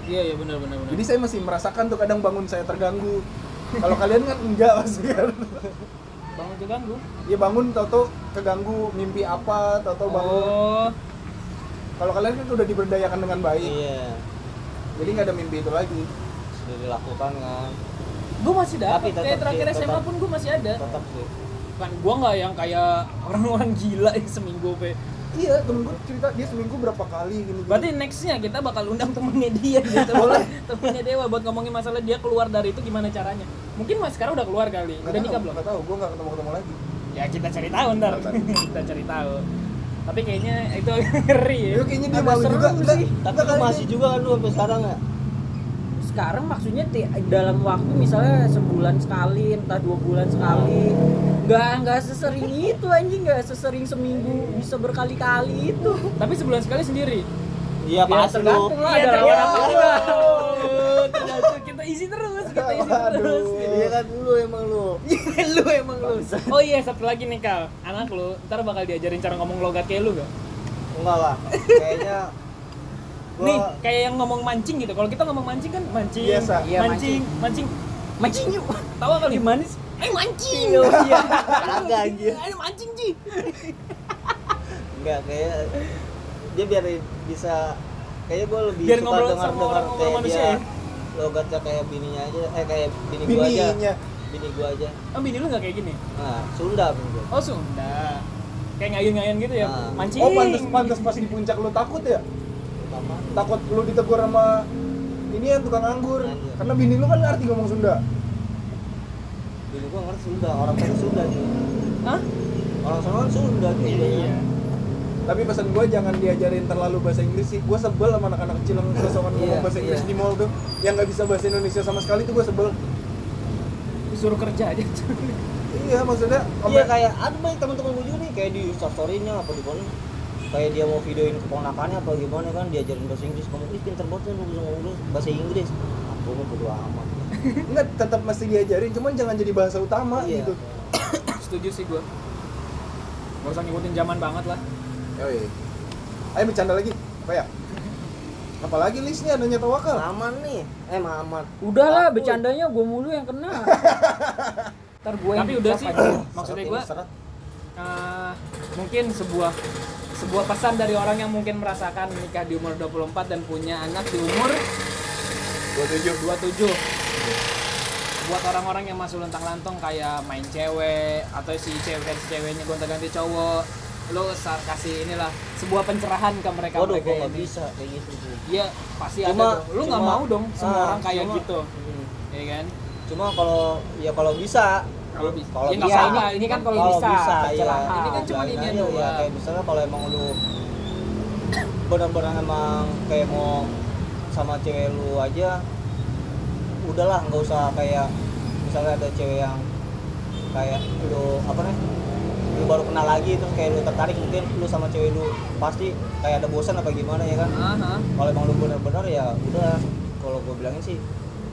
Iya iya benar benar benar. Jadi saya masih merasakan tuh kadang bangun saya terganggu. Kalau kalian kan enggak pasti kan. Bangun keganggu ya bangun tau keganggu mimpi apa tau bangun. Oh. Kalau kalian kan udah diberdayakan dengan baik. Iya. Jadi nggak ada mimpi itu lagi. Sudah dilakukan kan? Gue masih tetap kayak terakhir sih, SMA tetap. pun gue masih ada. Tetap sih. Kan gue nggak yang kayak *laughs* orang-orang gila yang seminggu pe iya temen gue cerita dia seminggu berapa kali gini, gini. berarti nextnya kita bakal undang temennya dia gitu. *laughs* Boleh. Temennya Dewa buat ngomongin masalah dia keluar dari itu gimana caranya. Mungkin mas sekarang udah keluar kali. Nggak udah nikah belum? nggak tahu. Gue nggak ketemu ketemu lagi. Ya kita cari tahu ntar. *laughs* Kita cari tahu. Tapi kayaknya itu *laughs* ngeri ya. Ya, kayaknya dia malu juga. sih. Tapi lu masih juga kan lu sampai sekarang ya? Sekarang maksudnya ti- dalam waktu misalnya sebulan sekali entah dua bulan sekali nggak nggak sesering itu anjing nggak sesering seminggu bisa berkali-kali itu Tapi sebulan sekali sendiri. Iya Ya, pasti lu. tergantung lah Iya, ada orang tergantung. Kita isi terus, kita isi terus. Waduh. Iya kan lu emang lu. lu emang lu Oh iya, satu lagi nih Kal. Anak lu ntar bakal diajarin cara ngomong logat kayak lu gak? Enggak lah. Kayaknya gua Nih, kayak yang ngomong mancing gitu. Kalau kita ngomong mancing kan mancing. Biasa. Iya, mancing, mancing. mancing yuk *laughs* Tahu kali? sih Eh mancing. iya *laughs* kagak anjir. Ayo mancing Ji. Enggak kayak dia biar bisa kayaknya gue lebih Biar suka dengar sama dengar kayak manusia dia ya? logatnya kayak bininya aja eh kayak bini gua aja Bininya. bini gua aja Oh, bini lu gak kayak gini? nah Sunda bini gua Oh, Sunda. Kayak ngayun-ngayun gitu ya. Ah. Mancing. Oh, pantas pantas pas di puncak lu takut ya? Apa? Takut lu ditegur sama ini yang tukang anggur. Iya. Karena bini lu kan ngerti ngomong Sunda. bini gua ngerti Sunda orang sana Sunda cuy Hah? orang sana kan Sunda cuy Iya. Tapi pesan gue jangan diajarin terlalu bahasa Inggris sih. Gue sebel sama anak-anak kecil yang sosokan ngomong Iya, bahasa Inggris iya. di mall tuh, yang nggak bisa bahasa Indonesia sama sekali tuh gue sebel. Disuruh kerja aja. Iya maksudnya. iya kayak ada banyak teman-teman gua juga nih kayak di story-nya apa di mana kayak dia mau videoin keponakannya apa gimana kan diajarin bahasa Inggris kamu ih pinter banget lu bisa ngomong bahasa Inggris aku mah bodo amat *laughs* Enggak, tetap mesti diajarin, cuman jangan jadi bahasa utama Iya. gitu. *coughs* Setuju sih gua. Gak usah ngikutin zaman banget lah. Yoi. Ayo bercanda lagi. Apa ya? Apalagi listnya nanya tawakal. aman nih eh Mamat udahlah Takut. bercandanya gue mulu yang kena *laughs* ntar gue Tapi udah sih, maksudnya gua eh, mungkin sebuah sebuah pesan dari orang yang mungkin merasakan nikah di umur 24 dan punya anak di umur 27. 27 buat orang-orang yang masih lontang-lantung kayak main cewek atau si cewek si ceweknya gonta-ganti cowok lo sa- kasih inilah sebuah pencerahan ke mereka Waduh, mereka gua nggak ini. bisa kayak gitu. Iya pasti Cuma- ada dong. Lu nggak mau dong semua ah, orang kayak cuma- gitu, Hmm. ya kan? Cuma kalau ya kalau bisa, Kalau bisa. kalau Ya, bisa, apa-apa, ini kan kalau bisa, bisa, ya. Ini kan cuma ini aja, doang. ya kayak misalnya kalau emang lu benar-benar emang kayak mau sama cewek lu aja, udahlah nggak usah kayak misalnya ada cewek yang kayak lu apa nih lu baru kenal lagi terus kayak lu tertarik mungkin lu sama cewek lu pasti kayak ada bosan apa gimana ya kan Aha. kalau emang lu benar-benar ya udah kalau gue bilangin sih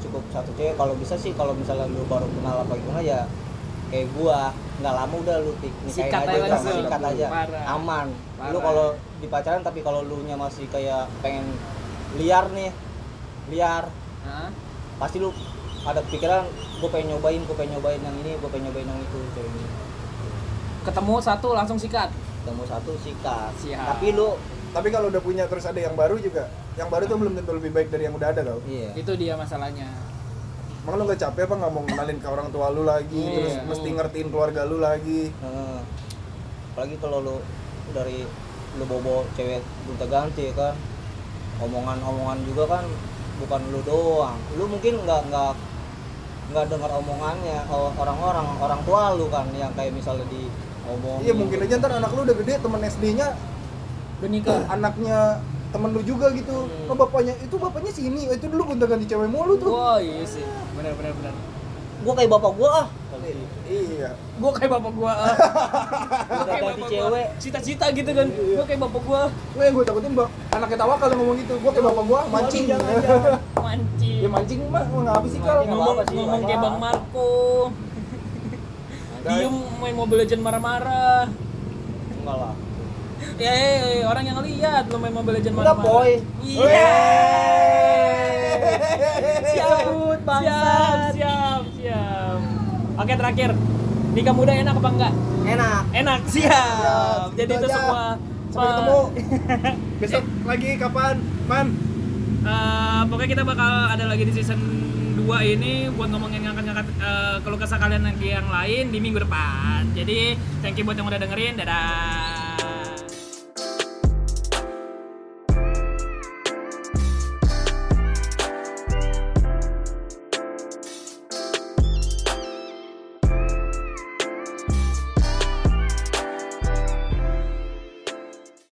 cukup satu cewek kalau bisa sih kalau misalnya lu baru kenal apa gimana ya kayak gua nggak lama udah lu nikahin Sikat aja langsung. sikat aja Parah. aman lu Parah. kalau di pacaran tapi kalau lu nya masih kayak pengen liar nih liar Hah? pasti lu ada pikiran gue pengen nyobain gue pengen nyobain yang ini gue pengen nyobain yang itu cewek ini Ketemu satu langsung sikat. ketemu satu sikat Siap. tapi lu Tapi kalau udah punya terus ada yang baru juga, yang baru tuh belum tentu lebih baik dari yang udah ada tau. iya Itu dia masalahnya. Emang lu gak capek apa nggak mau kenalin ke orang tua lu lagi, Iya. terus mesti ngertiin keluarga lu lagi. Heeh. apalagi kalau lu dari lu bobo cewek gonta ganti ya kan omongan-omongan juga kan bukan lu doang lu mungkin nggak nggak nggak dengar omongannya orang-orang orang tua lu kan yang kayak misalnya di omong Iya mungkin aja ntar anak lu udah gede, temen SD-nya Udah nikah. anaknya temen lu juga gitu. Hmm. Oh bapaknya itu bapaknya sini, oh, itu dulu gonta ganti cewek mulu tuh. Wah, iya sih. Benar benar benar. gua kayak bapak gua ah Iya. Gua kayak bapak gua. ah. *laughs* Gua Udah kayak ganti bapak cewek. gua. Cita-cita gitu kan. Gua kayak bapak gua. Gue yang gue takutin bak anaknya tawa kalau ngomong gitu. Gue kayak bapak gua mancing. jangan, *laughs* jangan. Mancing. ya mancing mah ngapa sih kalau ngomong ngomong kayak. Bang Marco. *laughs* Diem main Mobile Legend marah-marah. enggak lah Ya, eh, eh, orang yang lihat lo main Mobile Legend Udah, marah-marah. boy. Iya. Siap, bangsat. siap, siap. Oke, terakhir. Nikah muda enak apa enggak? enak Enak, *laughs* siap. Siap, Jadi itu semua Sampai ketemu. *laughs* Besok lagi kapan? Man. Eh, pokoknya kita bakal ada lagi di season 2 ini buat ngomongin ngangkat-ngangkat uh, kalau kesah kalian lagi yang lain di minggu depan. Jadi thank you buat yang udah dengerin. Dadah.